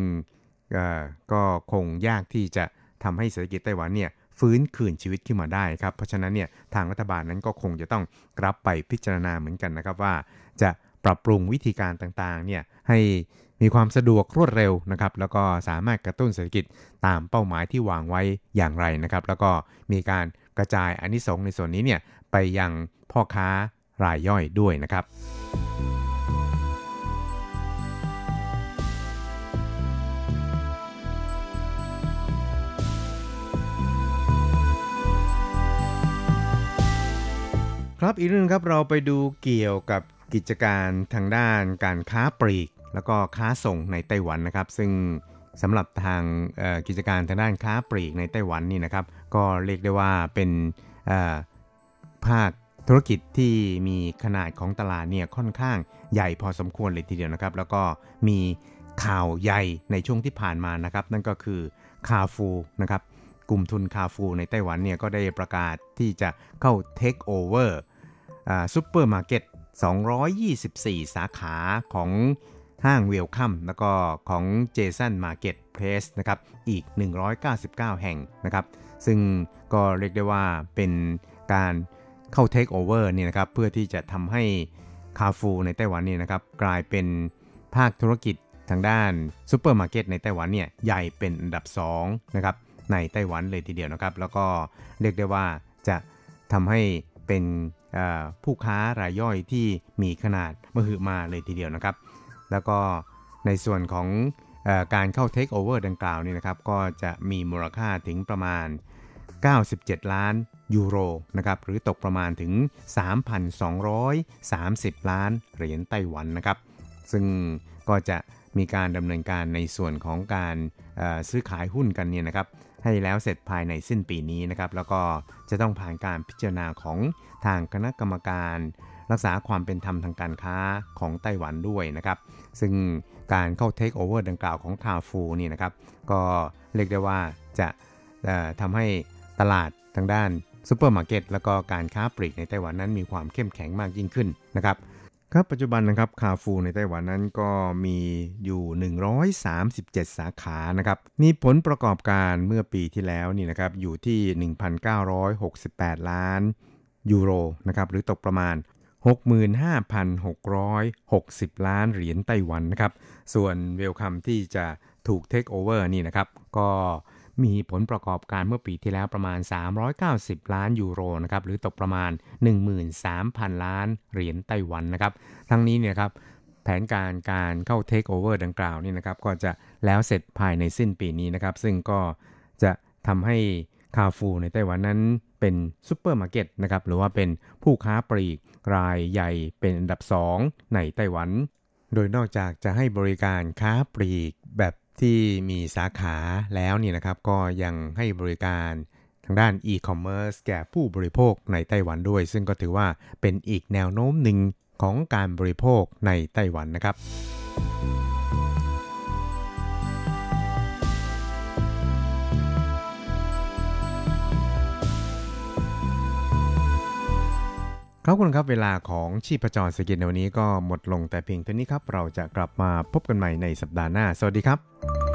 ก็คงยากที่จะทำให้เศรษฐกิจไต้หวันเนี่ยฟื้นคืนชีวิตขึ้นมาได้ครับ เพราะฉะนั้นเนี่ยทางรัฐบาลนั้นก็คงจะต้องรับไปพิจารณาเหมือนกันนะครับว่าจะปรับปรุงวิธีการต่างๆเนี่ยให้ มีความสะดวกรวดเร็วนะครับ แล้วก็สามารถกระตุ้นเศรษฐกิจตามเป้าหมายที่วางไว้อย่างไรนะครับ แล้วก็มีการกระจายอนนิสงในส่วนนี้เนี่ยไปยังพ่อค้ารายย่อยด้วยนะครับ ครับอีกเรื่องครับเราไปดูเกี่ยวกับกิจการทางด้านการค้าปลีก แล้วก็ค้าส่งในไต้หวันนะครับ ซึ่งสำหรับทางกิจการทางด้านค้าปลีกในไต้หวันนี่นะครับ ก็เรียกได้ว่าเป็นภาคธุรกิจที่มีขนาดของตลาดเนี่ยค่อนข้างใหญ่พอสมควรเลยทีเดียวนะครับ แล้วก็มีข่าวใหญ่ในช่วงที่ผ่านมานะครับ นั่นก็คือคาฟูนะครับกลุ่มทุนคาฟูในไต้หวันเนี่ยก็ได้ประกาศที่จะเข้าเทคโอเวอร์ซูเปอร์มาร์เก็ต224 สาขาของ ห้าง Wellcome แล้วก็ของ Jasons Market Place นะครับอีก 199 แห่งนะครับซึ่งก็เรียกได้ว่าเป็นการเข้าเทคโอเวอร์เนี่ยนะครับเพื่อที่จะทำให้คาฟูในไต้หวันเนี่ยนะครับกลายเป็นภาคธุรกิจทางด้านซูเปอร์มาร์เก็ตในไต้หวันเนี่ยใหญ่เป็นอันดับ2นะครับในไต้หวันเลยทีเดียวนะครับ แล้วก็เรียกได้ว่าจะทำให้เป็นผู้ค้ารายย่อยที่มีขนาดมหึมาเลยทีเดียวนะครับ แล้วก็ในส่วนของอการเข้าเทคโอเวอร์ดังกล่าวนี่นะครับก็จะมีมูลค่าถึงประมาณ 97 ล้านยูโรนะครับหรือตกประมาณถึง 3,230 ล้านเหรียญไต้หวันนะครับ ซึ่งก็จะมีการดำเนินการในส่วนของการซื้อขายหุ้นกันเนี่ยนะครับให้แล้วเสร็จภายในสิ้นปีนี้นะครับแล้วก็จะต้องผ่านการพิจารณาของทางคณะกรรมการ รักษาความเป็นธรรมทางการค้าของไต้หวันด้วยนะครับ ซึ่งการเข้าเทคโอเวอร์ดังกล่าวของคาฟูนี่นะครับ ก็เรียกได้ว่าจะทำให้ตลาดทางด้านซูเปอร์มาร์เก็ตแล้วก็การค้าปลีกในไต้หวันนั้นมีความเข้มแข็งมากยิ่งขึ้นนะครับครับปัจจุบันนะครับคาฟูในไต้หวันนั้นก็มีอยู่ 137 สาขานะครับมีผลประกอบการเมื่อปีที่แล้วนี่นะครับอยู่ที่ 1,968 ล้านยูโรนะครับหรือตกประมาณ 65,660 ล้านเหรียญไต้หวันนะครับ ส่วนเวลคัมที่จะถูกเทคโอเวอร์นี่นะครับ ก็มีผลประกอบการเมื่อปีที่แล้วประมาณ 390 ล้านยูโรนะครับ หรือตกประมาณ 13,000 ล้านเหรียญไต้หวันนะครับ ทั้งนี้เนี่ยครับแผนการการเข้าเทคโอเวอร์ดังกล่าวนี่นะครับ ก็จะแล้วเสร็จภายในสิ้นปีนี้นะครับ ซึ่งก็จะทำให้ คาฟูในไต้หวันนั้นเป็นซูเปอร์มาร์เก็ตนะครับหรือว่าเป็นผู้ค้าปลีกรายใหญ่เป็นอันดับ 2 ในไต้หวัน โดยนอกจากจะให้บริการค้าปลีกแบบที่มีสาขาแล้วนี่นะครับก็ยังให้บริการทางด้านอีคอมเมิร์ซแก่ผู้บริโภคในไต้หวันด้วย ซึ่งก็ถือว่าเป็นอีกแนวโน้มหนึ่งของการบริโภคในไต้หวันนะครับ ครับคุณครับเวลาของชีพจรสกินในวันนี้ก็หมดลงแต่เพียงเท่านี้ครับ เราจะกลับมาพบกันใหม่ในสัปดาห์หน้า สวัสดีครับ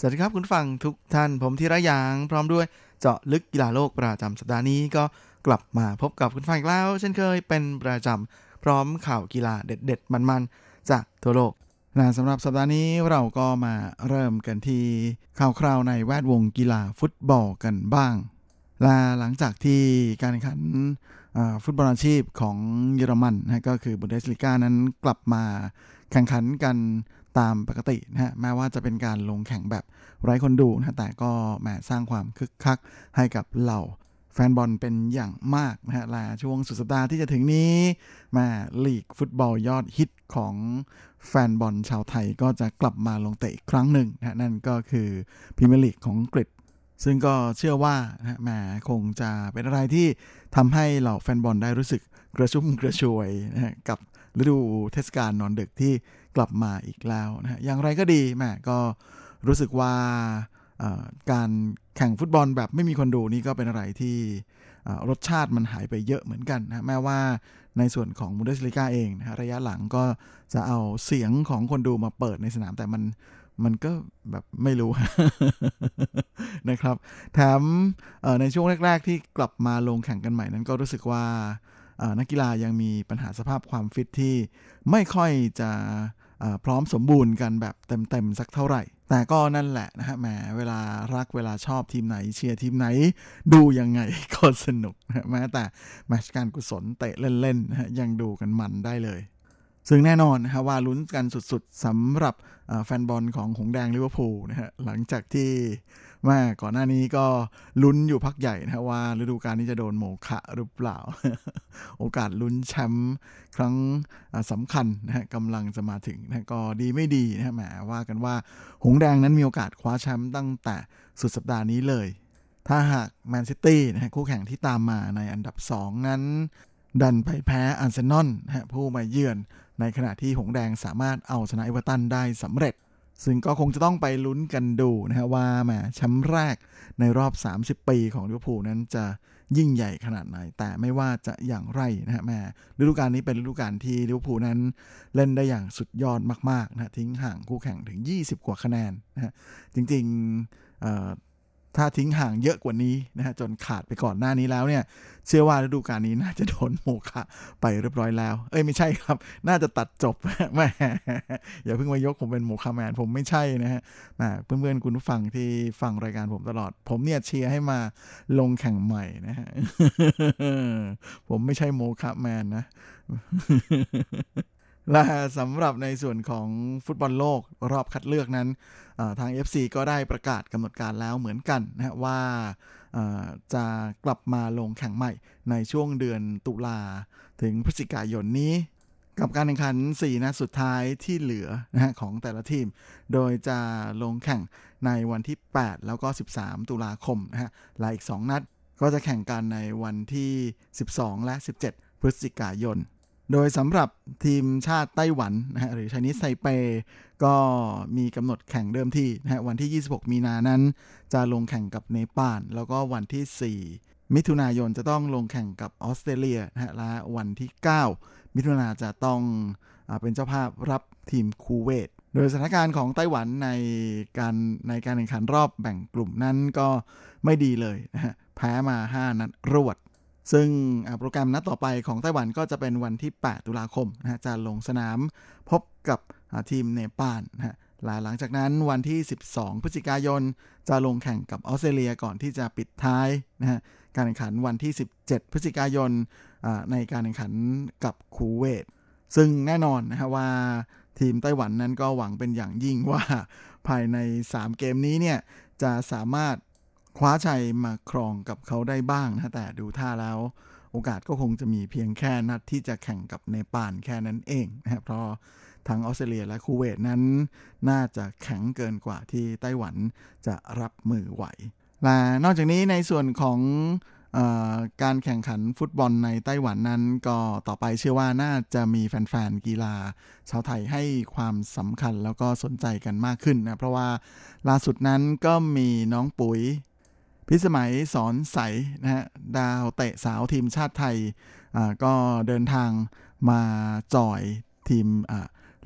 สวัสดีครับคุณฟังทุกท่านผมธีระยาง พร้อมด้วยเจาะลึกกีฬาโลกประจำสัปดาห์นี้ก็กลับมาพบกับคุณฟังอีกแล้ว เช่นเคยเป็นประจำพร้อมข่าวกีฬาเด็ด ๆ มันๆ จากทั่วโลกนะสำหรับสัปดาห์นี้เราก็มาเริ่มกันที่ข่าวคราวในแวดวงกีฬาฟุตบอลกันบ้างและหลังจากที่การแข่งขันฟุตบอลอาชีพของเยอรมันนะก็คือบุนเดสลิก้านั้นกลับมาแข่งขันกัน ตามปกตินะฮะแม้ว่าจะเป็นการลงแข่งแบบไร้คนดูนะแต่ก็แหมสร้างความคึกคักให้กับเหล่าแฟนบอลเป็นอย่างมากนะฮะและช่วงสุดสัปดาห์ที่จะถึงนี้มาลีกฟุตบอลยอดฮิตของแฟนบอลชาวไทยก็จะกลับมาลงเตะอีกครั้งหนึ่งนะนั่นก็คือพรีเมียร์ลีกของอังกฤษซึ่งก็เชื่อว่านะแหมคงจะเป็นอะไรที่ทำให้เหล่าแฟนบอลได้รู้สึกกระชุ่มกระชวยนะกับฤดูเทศกาลนอนดึกที่ กลับมาอีกแล้วนะฮะอย่างไรก็ดีแม่ก็รู้สึกว่าการแข่งฟุตบอลแบบไม่มีคนดูนี่ก็เป็นอะไรที่รสชาติมันหายไปเยอะเหมือนกันนะแม้ว่าในส่วนของมูเดสลิก้าเองนะระยะหลังก็จะเอาเสียงของคนดูมาเปิดในสนามแต่มันมันก็แบบไม่รู้นะครับ แถมในช่วงแรก ๆ ที่กลับมาลงแข่งกันใหม่นั้นก็รู้สึกว่านักกีฬายังมีปัญหาสภาพความฟิตที่ไม่ค่อยจะ พร้อมสมบูรณ์กันแบบเต็มๆสักเท่าไหร่ แต่ก็นั่นแหละนะฮะแหมเวลารักเวลาชอบทีมไหนเชียร์ทีมไหน ดูยังไงก็สนุกนะแม้แต่แมชการกุศลเตะเล่นๆนะฮะยังดูกันมันได้เลย ซึ่งแน่นอนนะฮะว่าลุ้นกันสุดๆสำหรับแฟนบอลของหงส์แดงลิเวอร์พูลนะฮะหลังจากที่ มาก่อนหน้านี้ก็ลุ้นอยู่พักใหญ่นะว่าฤดูกาลนี้จะโดนโมฆะหรือเปล่า โอกาสลุ้นแชมป์ครั้งสำคัญนะฮะกำลังจะมาถึงนะก็ดีไม่ดีนะฮะแหมว่ากันว่า หงส์แดงนั้นมีโอกาสคว้าแชมป์ตั้งแต่สุดสัปดาห์นี้เลย ถ้าหากแมนซิตี้นะฮะคู่แข่งที่ตามมาในอันดับ 2 นั้น ดันไปแพ้อาร์เซนอลนะฮะผู้มาเยือนในขณะที่หงส์แดงสามารถเอาชนะเอเวอร์ตันได้สำเร็จ ซึ่งก็คงจะต้องไปลุ้นกันดูนะฮะว่าแหมแชมป์แรกในรอบ 30 ปีของลิเวอร์พูลนั้นจะยิ่งใหญ่ขนาดไหน แต่ไม่ว่าจะอย่างไรนะฮะแหมฤดูกาลนี้เป็นฤดูกาลที่ลิเวอร์พูลนั้นเล่นได้อย่างสุดยอดมากๆนะทิ้งห่างคู่แข่งถึง 20 กว่าคะแนนนะฮะจริงๆ ถ้าทิ้งห่างเยอะกว่านี้นะฮะจนขาดไปก่อนหน้านี้แล้วเนี่ย เชื่อว่าฤดูกาลนี้น่าจะโดนโมฆะไปเรียบร้อยแล้ว เอ้ยไม่ใช่ครับ น่าจะตัดจบแม่อย่าเพิ่งมายกผมเป็นโมฆะแมนผมไม่ใช่นะฮะเพื่อนๆคุณผู้ฟังที่ฟังรายการผมตลอด ผมเนี่ยเชียร์ให้มาลงแข่งใหม่นะฮะผมไม่ใช่โมฆะแมนนะ และสำหรับในส่วนของฟุตบอลโลกรอบคัดเลือกนั้น ทาง FC ก็ได้ประกาศกำหนดการแล้วเหมือนกันนะว่าจะกลับมาลงแข่งใหม่ในช่วงเดือนตุลาถึงพฤศจิกายนนี้ กับการแข่งขัน 4 นัดสุดท้ายที่เหลือนะฮะของแต่ละทีม โดยจะลงแข่งในวันที่ 8 แล้วก็ 13 ตุลาคมนะฮะและอีก 2 นัดก็จะแข่งกันในวันที่ 12 และ 17 พฤศจิกายน โดยสำหรับทีมชาติไต้หวันนะฮะหรือชนิดไซเป ก็มีกำหนดแข่งเดิมที่นะฮะวันที่ 26 มีนานั้น จะลงแข่งกับเนปาลแล้วก็วันที่ 4 มิถุนายนจะต้องลงแข่งกับออสเตรเลียนะฮะและวันที่ 9 มิถุนาจะต้องอเป็นเจ้าภาพรับทีมคูเวตโดยสถานการณ์ของไต้หวันในการในการแข่งขันรอบแบ่งกลุ่มนั้นก็ไม่ดีเลยนะฮะแพ้มา 5 นัดรวด ซึ่งโปรแกรมนัดต่อไปของไต้หวันก็จะเป็นวันที่ 8 ตุลาคมนะฮะจะลงสนามพบกับทีมเนปาลนะฮะหลังจากนั้นวันที่ 12 พฤศจิกายน จะลงแข่งกับออสเตรเลียก่อนที่จะปิดท้ายนะฮะการแข่งขันวันที่ 17 พฤศจิกายนในการแข่งขันกับคูเวต ซึ่งแน่นอนนะฮะว่าทีมไต้หวันนั้นก็หวังเป็นอย่างยิ่งว่าภายใน 3 เกมนี้เนี่ยจะสามารถ คว้าชัยมาครองกับเขาได้บ้างนะแต่ดูท่าแล้วโอกาสก็คงจะมีเพียงแค่นัดที่จะแข่งกับเนปาลแค่นั้นเองนะครับเพราะทั้งออสเตรเลียและคูเวตนั้น น่าจะแข็งเกินกว่าที่ไต้หวันจะรับมือไหว และนอกจากนี้ในส่วนของการแข่งขันฟุตบอลในไต้หวันนั้น ก็ต่อไปเชื่อว่าน่าจะมีแฟนๆกีฬา ชาวไทยให้ความสำคัญแล้วก็สนใจกันมากขึ้นนะเพราะว่าล่าสุดนั้นก็มีน้องปุ๋ย พิสมัยสอนใสนะฮะดาวเตะสาวทีมชาติไทยก็เดินทางมาจอยทีม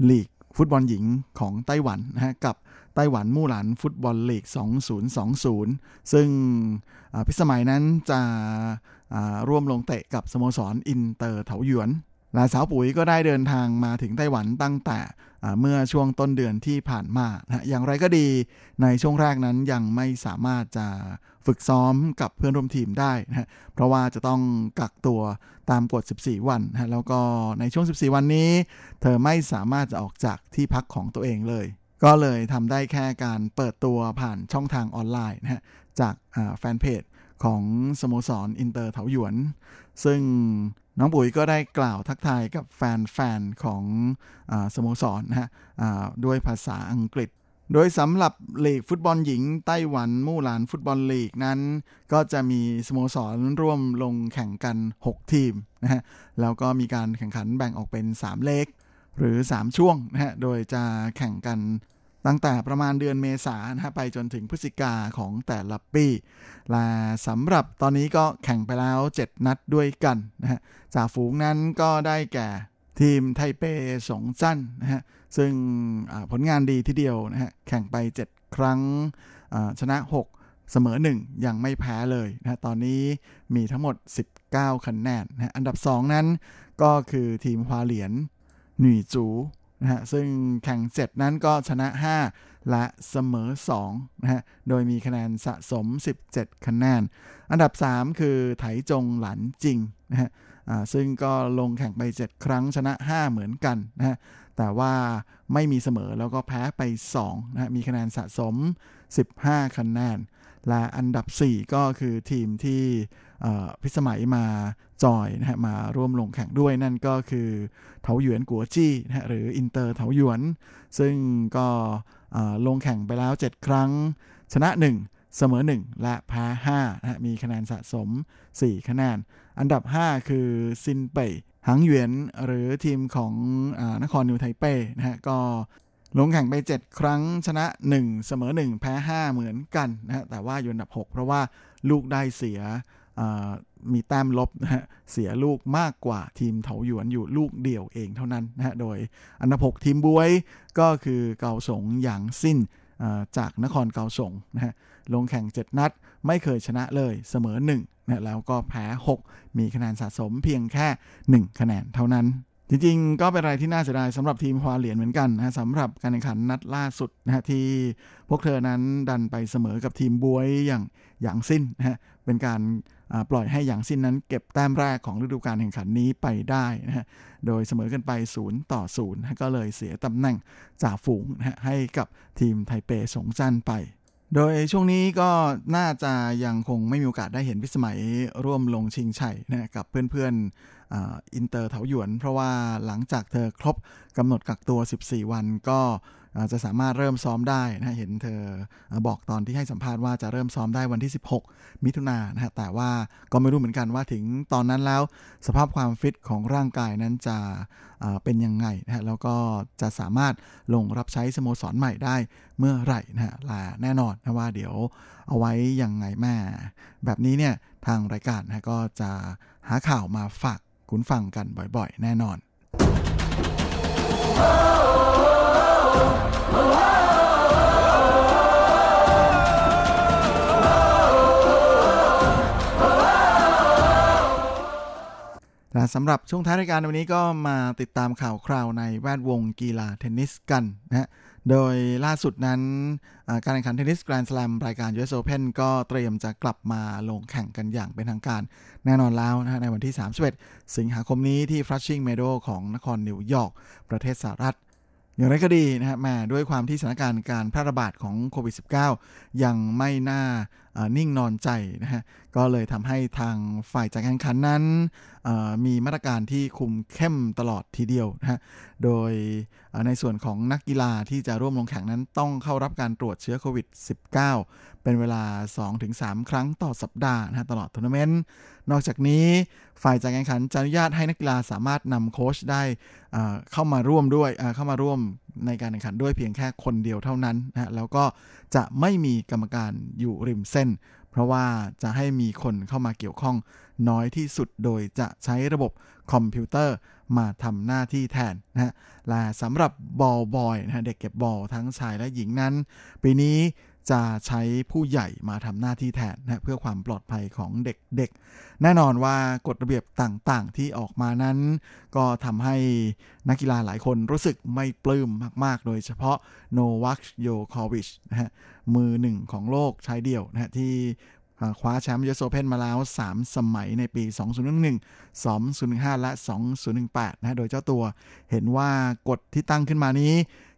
ลีกฟุตบอลหญิงของไต้หวันนะฮะกับไต้หวันมู่หลานฟุตบอลลีก 2020 ซึ่งพิสมัยนั้นจะร่วมลงเตะกับสโมสรอินเตอร์เถาหยวน และสาวปุ๋ยก็ได้เดินทางมาถึงไต้หวันตั้งแต่เมื่อช่วงต้นเดือนที่ผ่านมานะอย่างไรก็ดีในช่วงแรกนั้นยังไม่สามารถจะฝึกซ้อมกับเพื่อนร่วมทีมได้นะเพราะว่าจะต้องกักตัวตามกฎ 14 วันนะแล้วก็ในช่วง 14 วันนี้ เธอไม่สามารถจะออกจากที่พักของตัวเองเลย ก็เลยทำได้แค่การเปิดตัวผ่านช่องทางออนไลน์นะจากแฟนเพจของสโมสรอินเตอร์เถาหยวน ซึ่ง น้องปุ๋ยก็ได้กล่าวทักทายกับแฟนๆของอสโมสรนะฮะด้วยภาษาอังกฤษ โดยสำหรับลีกฟุตบอลหญิงไต้หวันมู่หลานฟุตบอลลีกนั้น ก็จะมีสโมสรร่วมลงแข่งกัน 6 ทีมนะฮะแล้วก็มีการแข่งขันแบ่งออกเป็น 3 เลกหรือ 3 ช่วงนะฮะ โดยจะแข่งกัน ตั้งแต่ประมาณเดือนเมษานะฮะไปจนถึงพฤศจิกาของแต่ละปีและสำหรับตอนนี้ก็แข่งไปแล้ว 7 นัดด้วยกันนะฮะจากฝูงนั้นก็ได้แก่ทีมไทเปสงจั่นนะฮะซึ่งผลงานดีทีเดียวนะฮะแข่งไป 7 ครั้งชนะ 6เสมอ 1 ยังไม่แพ้เลยนะตอนนี้มีทั้งหมด 19 คะแนนนะอันดับ 2 นั้นก็คือทีมฮวาเหลียน หนุ่ยจู นะฮะซึ่งแข่งเสร็จนั้นก็ชนะ 5 และเสมอ2นะฮะโดยมีคะแนนสะสม 17 คะแนน อันดับ 3 คือไถจงหลันจริงนะฮะซึ่งก็ลงแข่งไป 7 ครั้งชนะ 5 เหมือนกันนะฮะแต่ว่าไม่มีเสมอแล้วก็แพ้ไป2นะฮะมีคะแนนสะสม 15 คะแนน และอันดับ 4 ก็คือทีมที่ พิสมัยมาจอยนะฮะมาร่วมลงแข่งด้วยนั่นก็คือเถาหยวนกัวจี้นะฮะหรืออินเตอร์เถาหยวน ซึ่งก็ลงแข่งไปแล้ว 7 ครั้ง ชนะ 1 เสมอ 1 และแพ้5นะฮะมีคะแนนสะสม 4 คะแนน อันดับ 5 คือซินเป่ยหังหยวนหรือทีมของอนครนิวไทเป้นะฮะก็ลงแข่งไป 7 ครั้งชนะ 1 เสมอ 1 แพ้ 5 เหมือนกันนะฮะแต่ว่าอยู่อันดับ 6 เพราะว่าลูกได้เสีย มีแต้มลบนะฮะเสียลูกมากกว่าทีมเถาหยวนอยู่ลูกเดียวเองเท่านั้นนะฮะโดยอันดับ6ทีมบวยก็คือเกาสงหยางสิ้นจากนครเกาสงนะฮะลงแข่ง 7 นัดไม่เคยชนะเลยเสมอ1นะแล้วก็แพ้ 6 มีคะแนนสะสมเพียงแค่ 1 คะแนนเท่านั้น จริงๆ ก็เป็นอะไรที่น่าเสียดายสำหรับทีมฮวาเหรียญเหมือนกันนะสำหรับการแข่งขันนัดล่าสุดนะฮะที่พวกเธอนั้นดันไปเสมอกับทีมบวยอย่างอย่างสิ้นนะฮะเป็นการ ปล่อยให้อย่างสิ้นนั้นเก็บแต้มแรกของฤดูกาลแข่งขันนี้ไปได้นะฮะ โดยเสมอกันไป 0 ต่อ 0 ก็เลยเสียตำแหน่งจากฝูงนะฮะให้กับทีมไทเปสงจันไป โดยช่วงนี้ก็น่าจะยังคงไม่มีโอกาสได้เห็นพิสมัยร่วมลงชิงชัยนะกับเพื่อนๆอินเตอร์เถาหยวน เพราะว่าหลังจากเธอครบกำหนดกักตัว 14 วันก็ จะสามารถเริ่มซ้อมได้นะเห็นเธอบอกตอนที่ให้สัมภาษณ์ว่าจะเริ่มซ้อมได้วันที่ 16 มิถุนายนนะฮะแต่ว่าก็ไม่รู้เหมือนกันว่าถึงตอนนั้นแล้วสภาพความฟิตของร่างกายนั้นจะเป็นยังไงนะฮะแล้วก็จะสามารถลงรับใช้สโมสรใหม่ได้เมื่อไหร่นะฮะลาแน่นอนนะว่าเดี๋ยวเอาไว้ยังไงแม่ แบบนี้เนี่ยทางรายการนะก็จะหาข่าวมาฝากคุณฟังกันบ่อยๆ แน่นอนและสำหรับช่วงท้ายรายการวันนี้ก็มาติดตามข่าวคราวในแวดวงกีฬาเทนนิสกันนะโดยล่าสุดนั้นการแข่งขันเทนนิสแกรนด์สแลมรายการ US Open ก็เตรียมจะกลับมาลงแข่งกันอย่างเป็นทางการ แน่นอนแล้วนะในวันที่ 31 สิงหาคมนี้ที่ Flushing Meadow ของนครนิวยอร์กประเทศสหรัฐ อย่างไรก็ดีนะฮะแม่ด้วยความที่สถานการณ์การแพร่ระบาดของโควิด -19 ยังไม่น่านิ่งนอนใจนะฮะก็เลยทำให้ทางฝ่ายจัดการแข่งขันนั้น มีมาตรการที่คุมเข้มตลอดทีเดียวนะฮะโดยในส่วนของนักกีฬาที่จะร่วมลงแข่งนั้นต้องเข้ารับการตรวจเชื้อโควิด -19 เป็นเวลา 2-3 ครั้งต่อสัปดาห์นะฮะตลอดทัวร์นาเมนต์นอกจากนี้ฝ่ายจัดการแข่งขันจะอนุญาตให้นักกีฬาสามารถนำโค้ชได้เข้ามาร่วมด้วยเข้ามาร่วมในการแข่งขันด้วยเพียงแค่คนเดียวเท่านั้นนะแล้วก็จะไม่มีกรรมการอยู่ริมเส้น เพราะว่าจะให้มีคนเข้ามาเกี่ยวข้องน้อยที่สุดโดยจะใช้ระบบคอมพิวเตอร์มาทำหน้าที่แทนนะฮะและสำหรับบอลบอยนะฮะเด็กเก็บบอลทั้งชายและหญิงนั้น ปีนี้ จะใช้ผู้ใหญ่มาทำหน้าที่แทนนะเพื่อความปลอดภัยของเด็กๆ แน่นอนว่ากฎระเบียบต่างๆ ที่ออกมานั้น ก็ทำให้นักกีฬาหลายคนรู้สึกไม่ปลื้มมากๆ โดยเฉพาะโนวัคยอโควิชนะฮะมือหนึ่งของโลกชายเดี่ยวนะฮะที่คว้าแชมป์ยูเอสโอเพนมาแล้ว 3 สมัยในปี 2011 2015 และ 2018นะโดยเจ้าตัวเห็นว่ากฎที่ตั้งขึ้นมานี้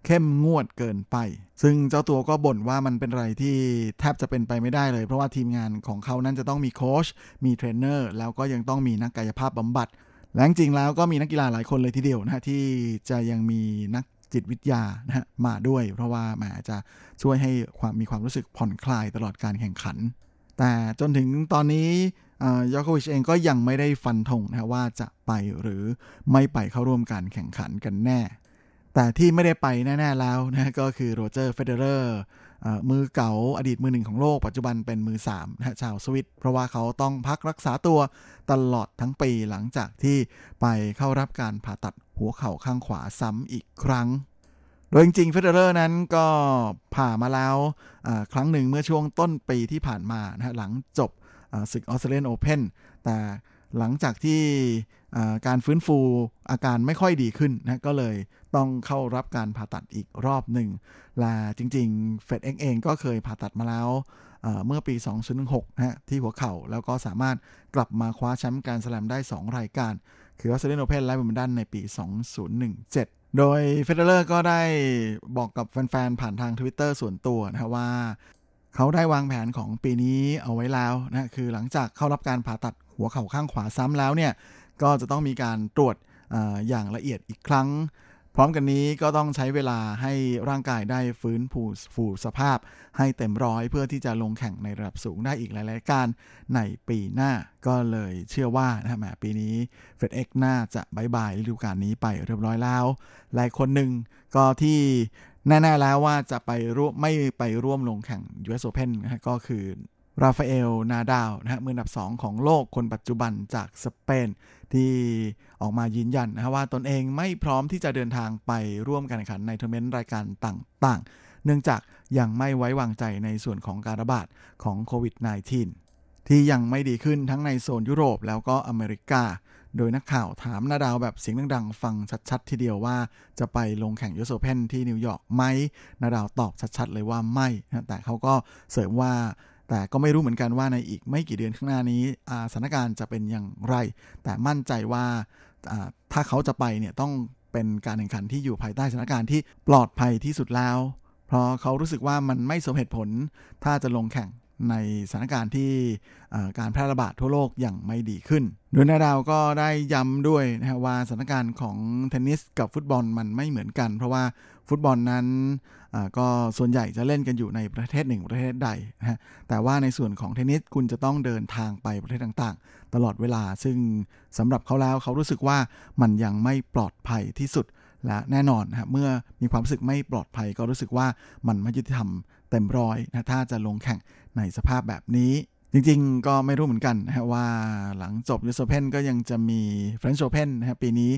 เข้มงวดเกินไป ซึ่งเจ้าตัวก็บ่นว่ามันเป็นอะไรที่แทบจะเป็นไปไม่ได้เลย เพราะว่าทีมงานของเขานั้นจะต้องมีโค้ชมีเทรนเนอร์แล้วก็ยังต้องมีนักกายภาพบำบัดและจริงแล้วก็มีนักกีฬาหลายคนเลยทีเดียวนะที่จะยังมีนักจิตวิทยานะฮะมาด้วย เพราะว่าแหมจะช่วยให้ความมีความรู้สึกผ่อนคลายตลอดการแข่งขัน แต่จนถึงตอนนี้ยอโควิชเองก็ยังไม่ได้ฟันธงนะว่าจะไปหรือไม่ไปเข้าร่วมการแข่งขันกันแน่ แต่ที่ไม่ได้ไปแน่ ๆ แล้วนะก็คือโรเจอร์เฟเดอเรอร์มือเก่าอดีตมือหนึ่งของโลกปัจจุบันเป็นมือ3นะชาวสวิส เพราะว่าเขาต้องพักรักษาตัวตลอดทั้งปีหลังจากที่ไปเข้ารับการผ่าตัดหัวเข่าข้างขวาซ้ำอีกครั้ง โดยจริงๆเฟเดอร์นั้นก็ผ่ามาแล้วครั้งหนึ่งเมื่อช่วงต้นปีที่ผ่านมานะหลังจบศึกออสเตรเลียนโอเพนแต่หลังจากที่ การฟื้นฟูอาการไม่ค่อยดีขึ้นนะก็เลยต้องเข้ารับการผ่าตัดอีกรอบหนึ่งและจริงๆเฟดเองเองก็เคยผ่าตัดมาแล้วเมื่อปี 2016นะที่หัวเข่าแล้วก็สามารถกลับมาคว้าแชมป์แกรนด์สแลมได้ 2 รายการ คือออสเตรเลียนโอเพนและวิมเบิลดันในปี 2017 โดยเฟเดอเรอร์ก็ได้บอกกับแฟนๆ ผ่านทาง Twitter ส่วนตัวนะว่าเขาได้วางแผนของปีนี้เอาไว้แล้วนะคือหลังจากเข้ารับการผ่าตัดหัวเข่าข้างขวาซ้ำแล้วเนี่ย ก็จะต้องมีการตรวจอย่างละเอียดอีกครั้ง พร้อมกันนี้ก็ต้องใช้เวลาให้ร่างกายได้ฟื้นฟูฟูสภาพ ให้เต็มร้อยเพื่อที่จะลงแข่งในระดับสูงได้อีกหลาย ๆ การในปีหน้าก็เลยเชื่อว่านะแหมปีนี้เฟดเอ็กน่าจะบายบายฤดูกาลนี้ไปเรียบร้อยแล้ว หลายคนหนึ่งก็ที่แน่ๆแล้วว่าจะไปร่วมไม่ไปร่วมลงแข่ง US Open นะก็คือราฟาเอล นาดาวนะฮะมืออันดับ 2 ของโลกคนปัจจุบันจากสเปน ที่ออกมายืนยันนะว่าตนเองไม่พร้อมที่จะเดินทางไปร่วมการแข่งขันในทัวร์นาเมนต์รายการต่างๆ เนื่องจากยังไม่ไว้วางใจในส่วนของการระบาดของโควิด -19 ที่ยังไม่ดีขึ้นทั้งในโซนยุโรปแล้วก็อเมริกา โดยนักข่าวถามนาดาลแบบเสียงดังๆ ฟังชัดๆ ทีเดียวว่าจะไปลงแข่งยูเอสโอเพนที่นิวยอร์กไหมนาดาลตอบชัดๆ เลยว่าไม่ แต่เขาก็เสริมว่า แต่ก็ไม่รู้เหมือนกันว่าในอีกไม่กี่เดือนข้างหน้านี้สถานการณ์จะเป็นอย่างไร แต่มั่นใจว่าถ้าเขาจะไปเนี่ยต้องเป็นการแข่งขันที่อยู่ภายใต้สถานการณ์ที่ปลอดภัยที่สุดแล้ว เพราะเขารู้สึกว่ามันไม่สมเหตุผล ถ้าจะลงแข่งในสถานการณ์ที่การแพร่ระบาดทั่วโลกอย่างไม่ดีขึ้น โดยนาดาวก็ได้ย้ำด้วยนะว่าสถานการณ์ของเทนนิสกับฟุตบอลมันไม่เหมือนกัน เพราะว่าฟุตบอลนั้น ก็ส่วนใหญ่จะเล่นกันอยู่ในประเทศหนึ่งประเทศใดนะฮะแต่ว่าในส่วนของเทนนิสคุณจะต้องเดินทางไปประเทศต่างๆ ตลอดเวลาซึ่งสำหรับเขาแล้วเขารู้สึกว่ามันยังไม่ปลอดภัยที่สุดและแน่นอนนะเมื่อมีความรู้สึกไม่ปลอดภัยก็รู้สึกว่ามันไม่ยุติธรรมเต็มร้อยนะถ้าจะลงแข่งในสภาพแบบนี้ จริงๆ ก็ไม่รู้เหมือนกันนะว่าหลังจบยูเอสโอเพนก็ยังจะมีเฟรนช์โอเพนนะฮะปีนี้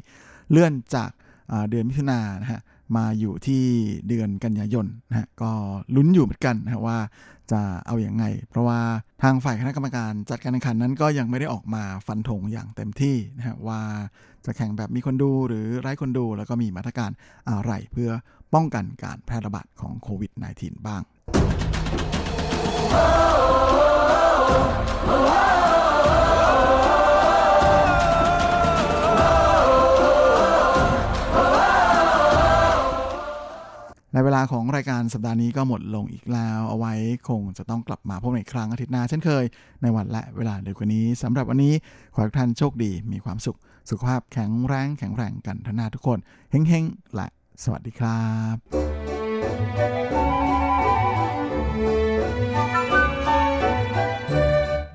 เลื่อนจากเดือนมิถุนายนนะฮะ มาอยู่ที่เดือนกันยายนนะฮะก็ลุ้นอยู่เหมือนกันนะว่าจะเอาอย่างไง เพราะว่าทางฝ่ายคณะกรรมการจัดการแข่งขันนั้นก็ยังไม่ได้ออกมาฟันธงอย่างเต็มที่นะฮะว่าจะแข่งแบบมีคนดูหรือไร้คนดูแล้วก็มีมาตรการอะไรเพื่อป้องกันการแพร่ระบาดของโควิด -19 บ้างและเวลาของรายการสัปดาห์นี้ก็หมดลงอีกแล้ว เอาไว้คงจะต้องกลับมาพบในครั้งอาทิตย์หน้าเช่นเคย ในวันและเวลาเดียวกันนี้สำหรับวันนี้ขอให้ทุกท่านโชคดีมีความสุข สุขภาพแข็งแรงแข็งแรงกันทั้งหน้าทุกคนเฮ้งๆและสวัสดีครับ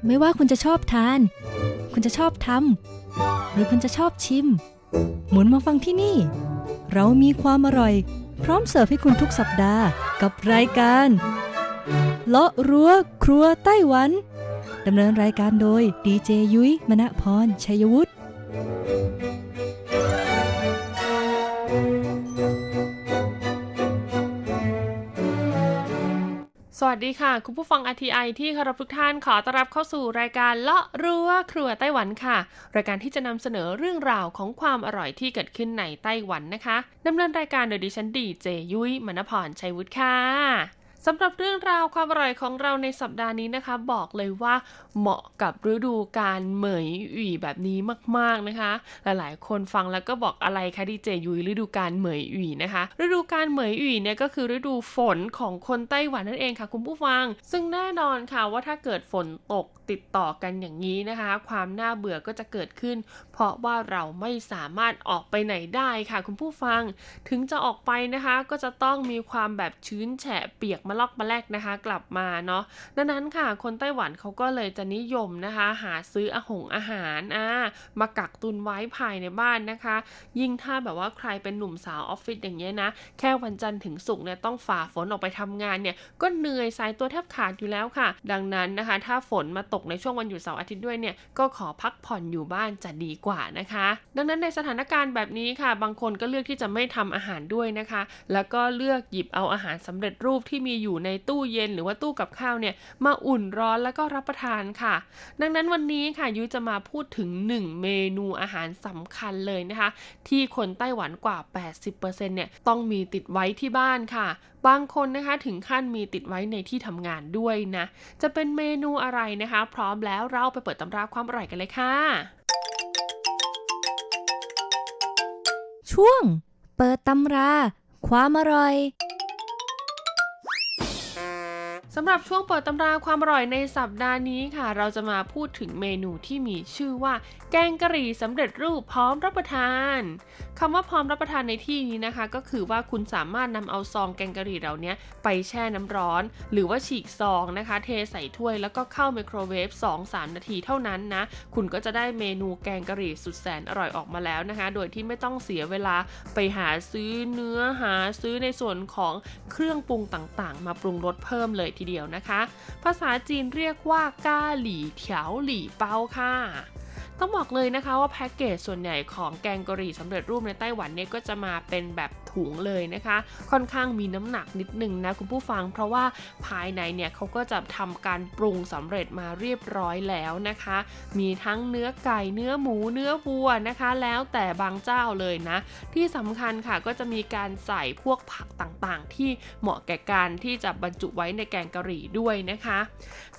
ไม่ว่าคุณจะชอบทาน คุณจะชอบทำหรือคุณจะชอบชิม หมุนมาฟังที่นี่ เรามีความอร่อย พร้อมเสิร์ฟให้คุณทุกสัปดาห์กับรายการเลาะรั้วครัวไต้หวัน ดำเนินรายการโดยดีเจยุ้ยมณพรชัยวุฒิ สวัสดีค่ะ คุณผู้ฟัง RTI ที่คารพทุกท่านขอต้อนรับเข้าสู่รายการเลาะรั้วครัวไต้หวันค่ะ รายการที่จะนำเสนอเรื่องราวของความอร่อยที่เกิดขึ้นในไต้หวันนะคะดำเนินรายการโดยดิฉันดีเจยุ้ยมณพรชัยวุฒิค่ะ สำหรับเรื่องราวความอร่อยของเราในสัปดาห์นี้นะคะ บอกเลยว่าเหมาะกับฤดูการเหมยหวี่แบบนี้มากๆนะคะ หลายๆ คนฟังแล้วก็บอกอะไรคะดีเจยุยฤดูการเหมยหวี่นะคะ ฤดูการเหมยหวี่เนี่ยก็คือฤดูฝนของคนไต้หวันนั่นเองค่ะคุณผู้ฟัง ซึ่งแน่นอนค่ะว่าถ้าเกิดฝนตกติดต่อกันอย่างนี้นะคะ ความน่าเบื่อก็จะเกิดขึ้น เพราะว่าเราไม่สามารถออกไปไหนได้ค่ะ คุณผู้ฟัง ถึงจะออกไปนะคะก็จะต้องมีความแบบชื้นแฉะเปียกมาลอกมาแลกนะคะกลับมาเนาะดังนั้นค่ะ คนไต้หวันเขาก็เลยจะนิยมนะคะ หาซื้ออาหงอาหารอ่ามากักตุนไว้ภายในบ้านนะคะ ยิ่งถ้าแบบว่าใครเป็นหนุ่มสาวออฟฟิศอย่างเงี้ยนะ แค่วันจันทร์ถึงศุกร์เนี่ยต้องฝ่าฝนออกไปทำงานเนี่ย ก็เหนื่อยสายตัวแทบขาดอยู่แล้วค่ะ ดังนั้นนะคะ ถ้าฝนมาตกในช่วงวันหยุดเสาร์อาทิตย์ด้วยเนี่ยก็ขอพักผ่อนอยู่บ้านจะดีกว่านะคะ ดังนั้นในสถานการณ์แบบนี้ค่ะ บางคนก็เลือกที่จะไม่ทำอาหารด้วยนะคะ แล้วก็เลือกหยิบเอาอาหารสำเร็จรูปที่มีอยู่ในตู้เย็นหรือว่าตู้กับข้าวเนี่ยมาอุ่นร้อนแล้วก็รับประทานค่ะ ดังนั้นวันนี้ค่ะยุ้ยจะมาพูดถึง 1 เมนูอาหารสำคัญเลยนะคะ ที่คนไต้หวันกว่า 80%เนี่ยต้องมีติดไว้ที่บ้านค่ะ บางคนนะคะถึงขั้นมีติดไว้ในที่ทำงานด้วยนะ จะเป็นเมนูอะไรนะคะ พร้อมแล้วเราไปเปิดตำราความอร่อยกันเลยค่ะ ช่วง เปิดตำรา ความอร่อย สำหรับช่วงเปิดตำราความอร่อยในสัปดาห์นี้ค่ะ เราจะมาพูดถึงเมนูที่มีชื่อว่า แกงกะหรี่สำเร็จรูปพร้อมรับประทานคำว่าพร้อมรับประทานในที่นี้นะคะ ก็คือว่าคุณสามารถนำเอาซองแกงกะหรี่เหล่านี้ไปแช่น้ำร้อน หรือว่าฉีกซองนะคะ เทใส่ถ้วยแล้วก็เข้าไมโครเวฟ 2-3 นาทีเท่านั้นนะ คุณก็จะได้เมนูแกงกะหรี่สุดแสนอร่อยออกมาแล้วนะคะ โดยที่ไม่ต้องเสียเวลาไปหาซื้อเนื้อหาซื้อในส่วนของเครื่องปรุงต่างๆ มาปรุงรสเพิ่มเลยทีเดียวนะคะ ภาษาจีนเรียกว่ากาหลี่เถาหลี่เปาค่ะ ต้องบอกเลยนะคะว่าแพ็กเกจส่วนใหญ่ของแกงกะหรี่สำเร็จรูปในไต้หวันเนี่ยก็จะมาเป็นแบบถุงเลยนะคะ ค่อนข้างมีน้ำหนักนิดนึงนะคุณผู้ฟัง เพราะว่าภายในเนี่ยเขาก็จะทำการปรุงสำเร็จมาเรียบร้อยแล้วนะคะ มีทั้งเนื้อไก่เนื้อหมูเนื้อวัวนะคะ แล้วแต่บางเจ้าเลยนะ ที่สำคัญค่ะก็จะมีการใส่พวกผักต่างๆ ที่เหมาะแก่การที่จะบรรจุไว้ในแกงกะหรี่ด้วยนะคะ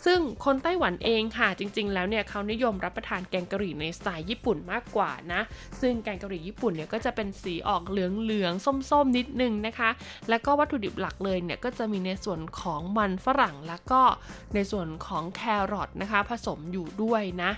ซึ่งคนไต้หวันเองค่ะจริง ๆ แล้วเนี่ยเขานิยมรับประทานแกงกะหรี่ในสไตล์ญี่ปุ่นมากกว่านะซึ่งแกงกะหรี่ญี่ปุ่นเนี่ยก็จะเป็นสีออกเหลืองๆส้มๆนิดนึงนะคะ แล้วก็วัตถุดิบหลักเลยเนี่ยก็จะมีในส่วนของมันฝรั่งแล้วก็ในส่วนของแครอทนะคะ ผสมอยู่ด้วยนะ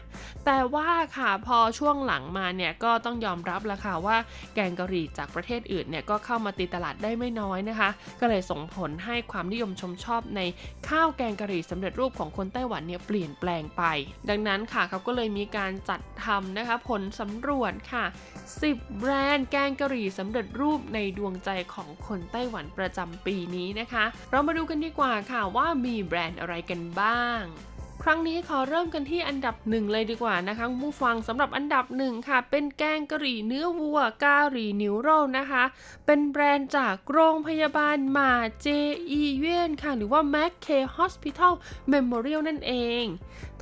แต่ว่าค่ะพอช่วงหลังมาเนี่ยก็ต้องยอมรับล้วค่ะว่าแกงกะหรี่จากประเทศอื่นเนี่ยก็เข้ามาตีตลาดได้ไม่น้อยนะคะ ก็เลยส่งผลให้ความนิยมชมชอบในข้าวแกงกะหรี่สำเร็จรูปของคนไต้หวันเนี่ยเปลี่ยนแปลงไป ดังนั้นค่ะเขาก็เลยมีการจัดทำนะคะผลสำรวจค่ะ 10 แบรนด์แกงกะหรี่สำเร็จรูปในดวงใจของคนไต้หวันประจำปีนี้นะคะ เรามาดูกันดีกว่าค่ะว่ามีแบรนด์อะไรกันบ้าง ครั้งนี้ขอเริ่มกันที่อันดับหนึ่งเลยดีกว่านะคะคุณผู้ฟังสำหรับอันดับหนึ่งค่ะ เป็นแกงกะหรี่เนื้อวัวกะหรี่นิวโรนะคะ เป็นแบรนด์จากโรงพยาบาลมาเจอีเวนค่ะ หรือว่า Mac K Hospital Memorial นั่นเอง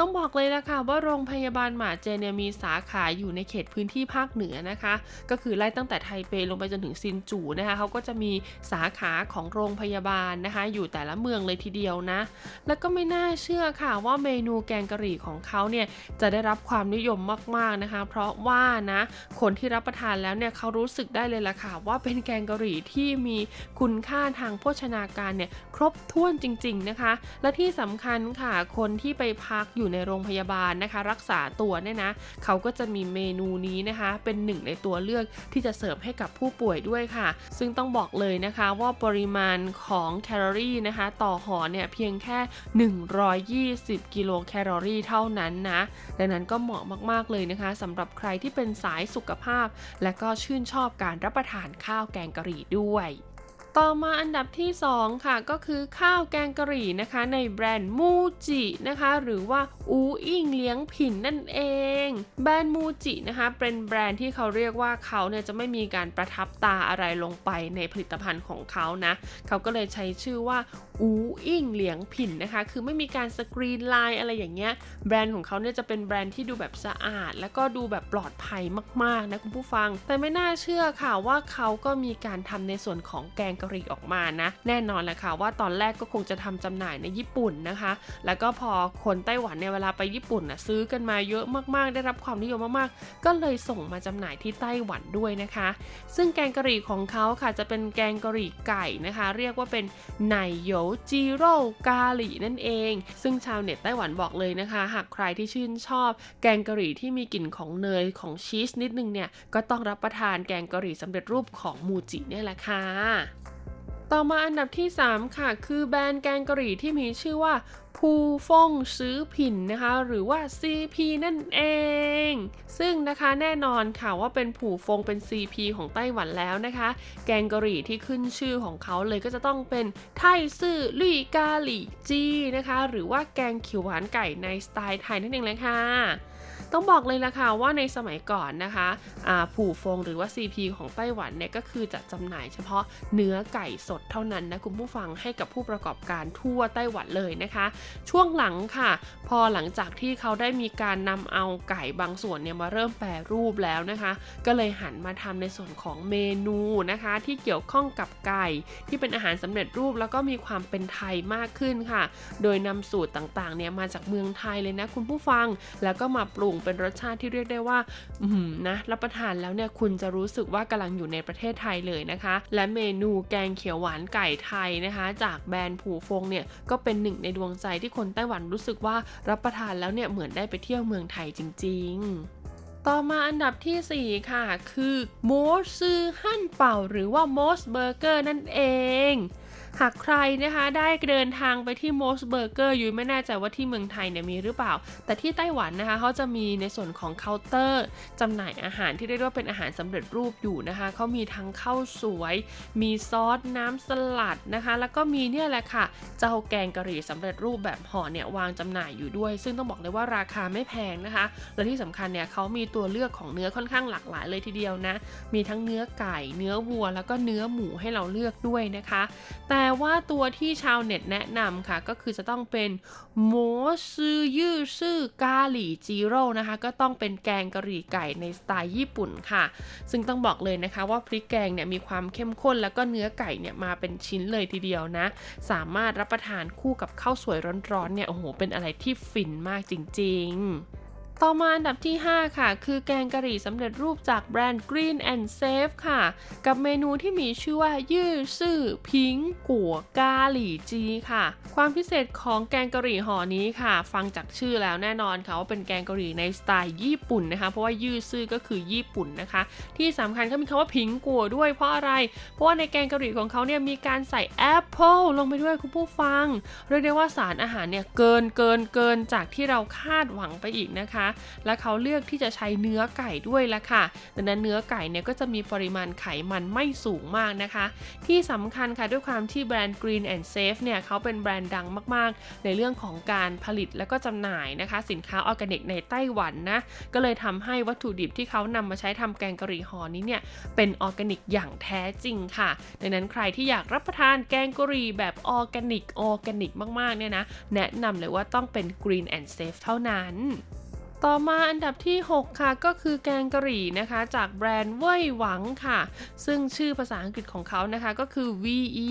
ต้องบอกเลยนะคะว่าโรงพยาบาลหมาเจเนี่ยมีสาขาอยู่ในเขตพื้นที่ภาคเหนือนะคะ ก็คือไล่ตั้งแต่ไทเปลงไปจนถึงซินจูนะคะเขาก็จะมีสาขาของโรงพยาบาลนะคะ อยู่แต่ละเมืองเลยทีเดียวนะ แล้วก็ไม่น่าเชื่อค่ะว่าเมนูแกงกะหรี่ของเขาเนี่ยจะได้รับความนิยมมากๆนะคะ เพราะว่านะคนที่รับประทานแล้วเนี่ยเขารู้สึกได้เลยล่ะค่ะว่าเป็นแกงกะหรี่ที่มีคุณค่าทางโภชนาการเนี่ยครบถ้วนจริง ๆนะคะ และที่สำคัญค่ะคนที่ไปพักอยู่ในโรงพยาบาลนะคะ รักษาตัวเนี่ยนะเขาก็จะมีเมนูนี้นะคะ เป็นหนึ่งในตัวเลือกที่จะเสิร์ฟให้กับผู้ป่วยด้วยค่ะ ซึ่งต้องบอกเลยนะคะว่าปริมาณของแคลอรี่นะคะ ต่อห่อเนี่ยเพียงแค่ 120 กิโลแคลอรี่เท่านั้นนะดังนั้นก็เหมาะมากๆเลยนะคะสำหรับใครที่เป็นสายสุขภาพ และก็ชื่นชอบการรับประทานข้าวแกงกะหรี่ด้วย ต่อมาอันดับที่ 2 ค่ะก็คือข้าวแกงกะหรี่นะคะในแบรนด์มูจินะคะหรือว่าอูอิงเลี้ยงผินนั่นเอง แบรนด์มูจินะคะเป็นแบรนด์ที่เขาเรียกว่าเขาเนี่ยจะไม่มีการประทับตาอะไรลงไปในผลิตภัณฑ์ของเขานะเขาก็เลยใช้ชื่อว่าอูอิงเหลียงผินนะคะ คือไม่มีการสกรีนไลน์อะไรอย่างเงี้ย แบรนด์ของเขาเนี่ยจะเป็นแบรนด์ที่ดูแบบสะอาด แล้วก็ดูแบบปลอดภัยมากๆนะคุณผู้ฟัง แต่ไม่น่าเชื่อค่ะว่าเขาก็มีการทำในส่วนของแกงกะหรี่ออกมานะ แน่นอนแหละค่ะว่าตอนแรกก็คงจะทำจำหน่ายในญี่ปุ่นนะคะ แล้วก็พอคนไต้หวันเนี่ยเวลาไปญี่ปุ่นนะซื้อกันมาเยอะมากๆ ได้รับความนิยมมากๆ ก็เลยส่งมาจำหน่ายที่ไต้หวันด้วยนะคะ ซึ่งแกงกะหรี่ของเขาค่ะจะเป็นแกงกะหรี่ไก่นะคะ เรียกว่าเป็นไนโยจิโร่กาหลีนั่นเอง ซึ่งชาวเน็ตไต้หวันบอกเลยนะคะ หากใครที่ชื่นชอบ แกงกะหรี่ที่มีกลิ่นของเนยของชีสนิดนึงเนี่ยก็ต้องรับประทานแกงกะหรี่สำเร็จรูปของมูจิเนี่ยแหละค่ะ ต่อมาอันดับที่ 3 ค่ะ คือแบรนด์แกงกะหรี่ที่มีชื่อว่าภูฟงซื้อผินนะคะ หรือว่า CP นั่นเอง ซึ่งนะคะแน่นอนค่ะว่าเป็นผูฟงเป็น CP ของไต้หวันแล้วนะคะ แกงกะหรี่ที่ขึ้นชื่อของเขาเลยก็จะต้องเป็นไทซื่อลุยกาหลี่จีนะคะ หรือว่าแกงเขียวหวานไก่ในสไตล์ไทยนั่นเองเลยค่ะ ต้องบอกเลยละค่ะว่าในสมัยก่อนนะคะผู่ฟงหรือว่า CP ของไต้หวันเนี่ยก็คือจะจำหน่ายเฉพาะเนื้อไก่สดเท่านั้นนะคุณผู้ฟังให้กับผู้ประกอบการทั่วไต้หวันเลยนะคะ ช่วงหลังค่ะ พอหลังจากที่เขาได้มีการนำเอาไก่บางส่วนเนี่ยมาเริ่มแปรรูปแล้วนะคะ ก็เลยหันมาทำในส่วนของเมนูนะคะ ที่เกี่ยวข้องกับไก่ที่เป็นอาหารสำเร็จรูปแล้วก็มีความเป็นไทยมากขึ้นค่ะ โดยนำสูตรต่างๆเนี่ยมาจากเมืองไทยเลยนะคุณผู้ฟังแล้วก็มาปรุงเป็นรสชาติที่เรียกได้ว่าอืมนะรับประทานแล้วเนี่ยคุณจะรู้สึกว่ากำลังอยู่ในประเทศไทยเลยนะคะ และเมนูแกงเขียวหวานไก่ไทยนะคะ จากแบรนด์ผูฟงเนี่ยก็เป็นหนึ่งในดวงใจที่คนไต้หวันรู้สึกว่ารับประทานแล้วเนี่ยเหมือนได้ไปเที่ยวเมืองไทยจริง ๆต่อมาอันดับที่ 4 ค่ะ คือโมซือฮั่นเป่าหรือว่าโมสเบอร์เกอร์นั่นเอง หากใครนะคะได้เดินทางไปที่โมสเบอร์เกอร์อยู่ไม่แน่ใจว่าที่เมืองไทยเนี่ยมีหรือเปล่า แต่ที่ไต้หวันนะคะเขาจะมีในส่วนของเคาน์เตอร์จำหน่ายอาหารที่เรียกว่าเป็นอาหารสำเร็จรูปอยู่นะคะเขามีทั้งข้าวสวย มีซอสน้ำสลัดนะคะ แล้วก็มีเนี่ยแหละค่ะ เจ้าแกงกะหรี่สำเร็จรูปแบบห่อเนี่ยวางจำหน่ายอยู่ด้วย ซึ่งต้องบอกเลยว่าราคาไม่แพงนะคะ และที่สำคัญเนี่ยเขามีตัวเลือกของเนื้อค่อนข้างหลากหลายเลยทีเดียวนะมีทั้งเนื้อไก่ เนื้อวัว แล้วก็เนื้อหมูให้เราเลือกด้วยนะคะ แต่ว่าตัวที่ชาวเน็ตแนะนำค่ะ ก็คือจะต้องเป็นโมซือยื้อซื่อกาหลี่จีโร่นะคะ ก็ต้องเป็นแกงกะหรี่ไก่ในสไตล์ญี่ปุ่นค่ะ ซึ่งต้องบอกเลยนะคะว่าพริกแกงเนี่ยมีความเข้มข้นแล้วก็เนื้อไก่เนี่ยมาเป็นชิ้นเลยทีเดียวนะ สามารถรับประทานคู่กับข้าวสวยร้อนๆเนี่ยโอ้โหเป็นอะไรที่ฟินมากจริง ๆ ต่อมาอันดับที่ 5 ค่ะ คือแกงกะหรี่สำเร็จรูปจากแบรนด์ Green and Safe ค่ะ กับเมนูที่มีชื่อว่า ยื้อซื่อพิงกัวกาหลี่จีค่ะ ความพิเศษของแกงกะหรี่ห่อนี้ค่ะ ฟังจากชื่อแล้วแน่นอนค่ะว่าเป็นแกงกะหรี่ในสไตล์ญี่ปุ่นนะคะ เพราะว่ายื้อซื่อก็คือญี่ปุ่นนะคะ ที่สำคัญก็มีคำว่า蘋果ด้วยเพราะอะไร เพราะว่าในแกงกะหรี่ของเขาเนี่ยมีการใส่แอปเปิลลงไปด้วยคุณผู้ฟัง เรียกได้ว่าสารอาหารเนี่ยเกินเกินเกินจากที่เราคาดหวังไปอีกนะคะและเขาเลือกที่จะใช้เนื้อไก่ด้วยละค่ะ ดังนั้นเนื้อไก่เนี่ยก็จะมีปริมาณไขมันไม่สูงมากนะคะ ที่สำคัญค่ะด้วยความที่แบรนด์ Green and Safe เนี่ยเขาเป็นแบรนด์ดังมากๆ ในเรื่องของการผลิตและก็จำหน่ายนะคะ สินค้าออร์แกนิกในไต้หวันนะ ก็เลยทำให้วัตถุดิบที่เขานำมาใช้ทำแกงกะหรี่ห่อนี้เนี่ยเป็นออร์แกนิกอย่างแท้จริงค่ะ ดังนั้นใครที่อยากรับประทานแกงกะหรี่แบบออร์แกนิกออร์แกนิกมากๆเนี่ยนะแนะนำเลยว่าต้องเป็น Green and Safe เท่านั้น ต่อมาอันดับที่ 6 ค่ะก็คือแกงกะหรี่นะคะ จากแบรนด์เว่ยหวังค่ะ ซึ่งชื่อภาษาอังกฤษของเขานะคะก็คือ V E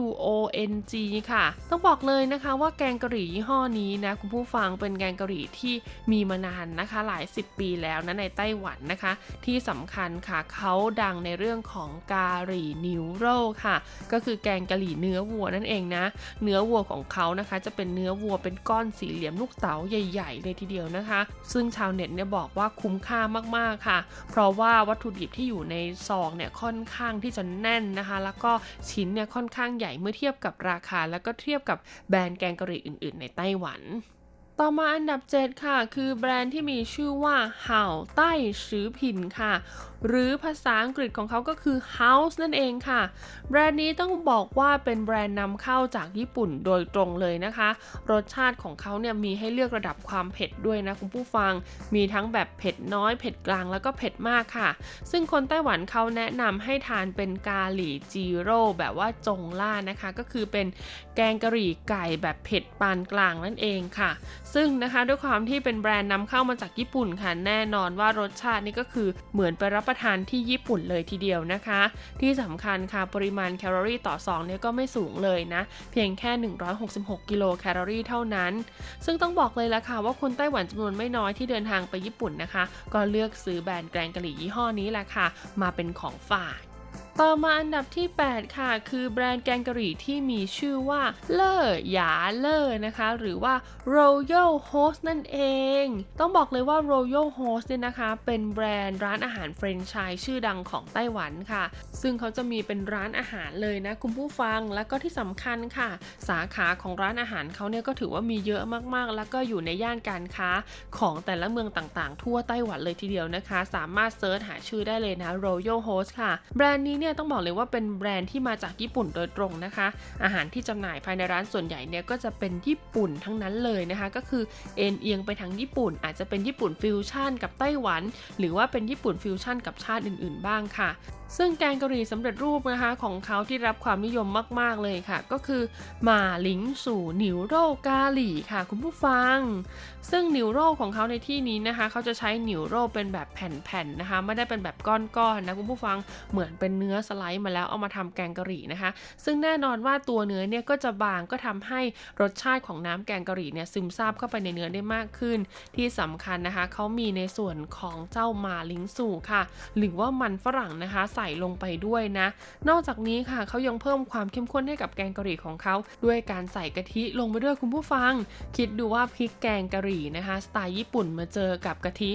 W O N G ค่ะ ต้องบอกเลยนะคะว่าแกงกะหรี่ยี่ห้อนี้นะคุณผู้ฟังเป็นแกงกะหรี่ที่มีมานานนะคะหลายสิบปีแล้วนะในไต้หวันนะคะ ที่สำคัญค่ะเขาดังในเรื่องของกะหรี่นิวโรค่ะ ก็คือแกงกะหรี่เนื้อวัวนั่นเองนะ เนื้อวัวของเขานะคะจะเป็นเนื้อวัวเป็นก้อนสี่เหลี่ยมลูกเต๋าใหญ่ ๆ เลยทีเดียวนะคะซึ่งชาวเน็ตเนี่ยบอกว่าคุ้มค่ามากๆค่ะ เพราะว่าวัตถุดิบที่อยู่ในซองเนี่ยค่อนข้างที่จะแน่นนะคะ แล้วก็ชิ้นเนี่ยค่อนข้างใหญ่เมื่อเทียบกับราคา แล้วก็เทียบกับแบรนด์แกงกะหรี่อื่น ๆ ในไต้หวัน ต่อมาอันดับ 7 ค่ะ คือแบรนด์ที่มีชื่อว่าเห่าใต้สือผินค่ะ หรือภาษาอังกฤษของเขาก็คือ House นั่นเองค่ะ แบรนด์นี้ต้องบอกว่าเป็นแบรนด์นำเข้าจากญี่ปุ่นโดยตรงเลยนะคะ รสชาติของเขาเนี่ยมีให้เลือกระดับความเผ็ดด้วยนะคุณผู้ฟัง มีทั้งแบบเผ็ดน้อย เผ็ดกลางแล้วก็เผ็ดมากค่ะ ซึ่งคนไต้หวันเขาแนะนำให้ทานเป็นกาหลี่จีโร่แบบว่าจงล่านะคะ ก็คือเป็นแกงกะหรี่ไก่แบบเผ็ดปานกลางนั่นเองค่ะซึ่งนะคะด้วยความที่เป็นแบรนด์นำเข้ามาจากญี่ปุ่นค่ะแน่นอนว่ารสชาตินี่ก็คือเหมือนไปรับประทานที่ญี่ปุ่นเลยทีเดียวนะคะ ที่สำคัญค่ะปริมาณแคลอรี่ต่อซองเนี่ยก็ไม่สูงเลยนะ เพียงแค่ 166 กิโลแคลอรี่เท่านั้น ซึ่งต้องบอกเลยละค่ะว่าคนไต้หวันจำนวนไม่น้อยที่เดินทางไปญี่ปุ่นนะคะ ก็เลือกซื้อแบรนด์แกงกะหรี่ยี่ห้อนี้แหละค่ะ มาเป็นของฝาก ต่อมาอันดับที่ 8 ค่ะ คือแบรนด์แกงกะหรี่ที่มีชื่อว่าเลอหยาเลอนะคะ หรือว่า Royal Host นั่นเอง ต้องบอกเลยว่า Royal Host เนี่ยนะคะ เป็นแบรนด์ร้านอาหารแฟรนไชส์ชื่อดังของไต้หวันค่ะ ซึ่งเขาจะมีเป็นร้านอาหารเลยนะ คุณผู้ฟังแล้วก็ที่สำคัญค่ะ สาขาของร้านอาหารเขาเนี่ยก็ถือว่ามีเยอะมากๆ แล้วก็อยู่ในย่านการค้าของแต่ละเมืองต่างๆ ทั่วไต้หวันเลยทีเดียวนะคะ สามารถ search หาชื่อได้เลยนะ Royal Host ค่ะแบรนด์นี้เนี่ยต้องบอกเลยว่าเป็นแบรนด์ที่มาจากญี่ปุ่นโดยตรงนะคะ อาหารที่จำหน่ายภายในร้านส่วนใหญ่เนี่ยก็จะเป็นญี่ปุ่นทั้งนั้นเลยนะคะ ก็คือเอนเอียงไปทางญี่ปุ่น อาจจะเป็นญี่ปุ่นฟิวชั่นกับไต้หวัน หรือว่าเป็นญี่ปุ่นฟิวชั่นกับชาติอื่น ๆ บ้างค่ะซึ่งแกงกะหรี่สำเร็จรูปนะคะของเขาที่รับความนิยมมาก ๆ เลยค่ะ ก็คือ馬鈴薯牛肉咖哩ค่ะ คุณผู้ฟัง ซึ่ง牛肉ของเขาในที่นี้นะคะ เขาจะใช้牛肉เป็นแบบแผ่นๆนะคะ ไม่ได้เป็นแบบก้อนๆนะคุณผู้ฟังเหมือนเป็นเนื้ออสไลด์มาแล้วเอามาทำแกงกะหรี่นะคะ ซึ่งแน่นอนว่าตัวเนื้อเนี่ยก็จะบางก็ทำให้รสชาติของน้ำแกงกะหรี่เนี่ยซึมซาบเข้าไปในเนื้อได้มากขึ้น ที่สำคัญนะคะเขามีในส่วนของเจ้ามาลิงสู่ค่ะ หรือว่ามันฝรั่งนะคะใส่ลงไปด้วยนะ นอกจากนี้ค่ะเขายังเพิ่มความเข้มข้นให้กับแกงกะหรี่ของเขาด้วยการใส่กะทิลงไปด้วยคุณผู้ฟัง คิดดูว่าพริกแกงกะหรี่นะคะสไตล์ญี่ปุ่นมาเจอกับกะทิ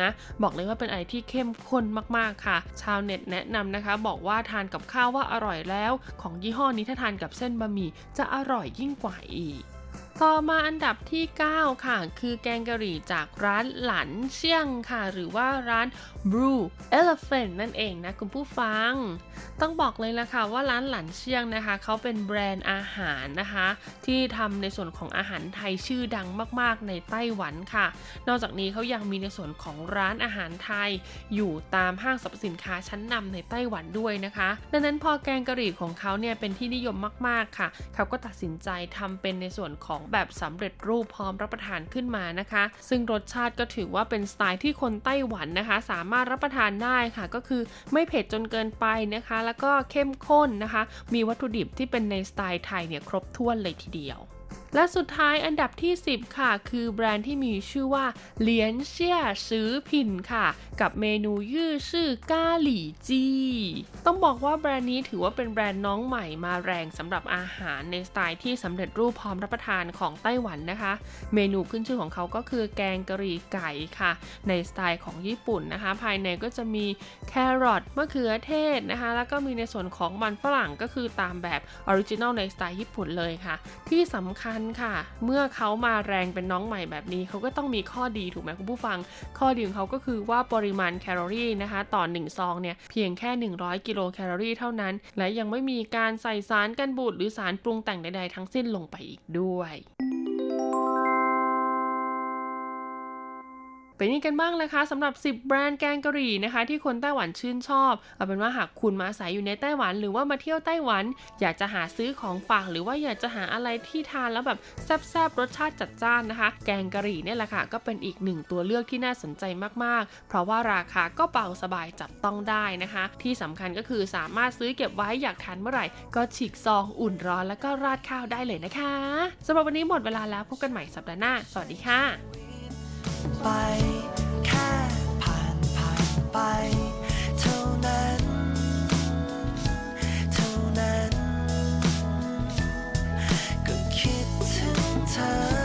นะบอกเลยว่าเป็นอะไรที่เข้มข้นมากๆค่ะ ชาวเน็ตแนะนำนะคะบอกว่าทานกับข้าวว่าอร่อยแล้ว ของยี่ห้อนี้ถ้าทานกับเส้นบะหมี่จะอร่อยยิ่งกว่าอีก ต่อมาอันดับที่ 9 ค่ะ คือแกงกะหรี่จากร้านหลันเชียงค่ะ หรือว่าร้าน Blue Elephant นั่นเองนะคุณผู้ฟัง ต้องบอกเลยละค่ะว่าร้านหลันเชียงนะคะเขาเป็นแบรนด์อาหารนะคะ ที่ทำในส่วนของอาหารไทยชื่อดังมากๆ ในไต้หวันค่ะ นอกจากนี้เขายังมีในส่วนของร้านอาหารไทย อยู่ตามห้างสรรพสินค้าชั้นนำในไต้หวันด้วยนะคะ ดังนั้นพอแกงกะหรี่ของเขาเนี่ยเป็นที่นิยมมากๆค่ะเขาก็ตัดสินใจทำเป็นในส่วนของแบบสำเร็จรูปพร้อมรับประทานขึ้นมานะคะ ซึ่งรสชาติก็ถือว่าเป็นสไตล์ที่คนไต้หวันนะคะ สามารถรับประทานได้ค่ะ ก็คือไม่เผ็ดจนเกินไปนะคะ แล้วก็เข้มข้นนะคะ มีวัตถุดิบที่เป็นในสไตล์ไทยเนี่ยครบถ้วนเลยทีเดียว และสุดท้ายอันดับที่ 10 ค่ะ คือแบรนด์ที่มีชื่อว่าเหลียนเชี่ยซื้อผินค่ะ กับเมนูยื่อชื่อกาหลี่จีต้องบอกว่าแบรนด์นี้ถือว่าเป็นแบรนด์น้องใหม่มาแรงสำหรับอาหารในสไตล์ที่สำเร็จรูปพร้อมรับประทานของไต้หวันนะคะ เมนูขึ้นชื่อของเขาก็คือแกงกะหรี่ไก่ค่ะ ในสไตล์ของญี่ปุ่นนะคะ ภายในก็จะมีแครอทมะเขือเทศนะคะ แล้วก็มีในส่วนของมันฝรั่งก็คือตามแบบoriginal ในสไตล์ญี่ปุ่นเลยค่ะ ที่สำคัญค่ะ เมื่อเขามาแรงเป็นน้องใหม่แบบนี้ เขาก็ต้องมีข้อดีถูกไหมคุณผู้ฟัง ข้อดีของเขาก็คือว่าปริมาณแคลอรี่นะคะ ต่อ1ซองเนี่ยเพียงแค่ 100 กิโลแคลอรี่เท่านั้น และยังไม่มีการใส่สารกันบูดหรือสารปรุงแต่งใดๆทั้งสิ้นลงไปอีกด้วย เป็นไงกันบ้างเอ่ยคะสำหรับ 10 แบรนด์แกงกะหรี่นะคะ ที่คนไต้หวันชื่นชอบ เอาเป็นว่าหากคุณมาอาศัยอยู่ในไต้หวัน หรือว่ามาเที่ยวไต้หวัน อยากจะหาซื้อของฝากหรือว่าอยากจะหาอะไรที่ทานแล้วแบบแซ่บๆรสชาติจัดจ้านนะคะ แกงกะหรี่เนี่ยแหละค่ะ ก็เป็นอีกหนึ่งตัวเลือกที่น่าสนใจมากๆ เพราะว่าราคาก็เบาสบายจับต้องได้นะคะ ที่สำคัญก็คือสามารถซื้อเก็บไว้อยากทานเมื่อไหร่ ก็ฉีกซองอุ่นร้อนแล้วก็ราดข้าวได้เลยนะคะสำหรับวันนี้หมดเวลาแล้วพบกันใหม่สัปดาห์หน้าสวัสดีค่ะ ไป แค่ผ่านผ่านไป เท่านั้น เท่านั้น ก็คิดถึงเธอ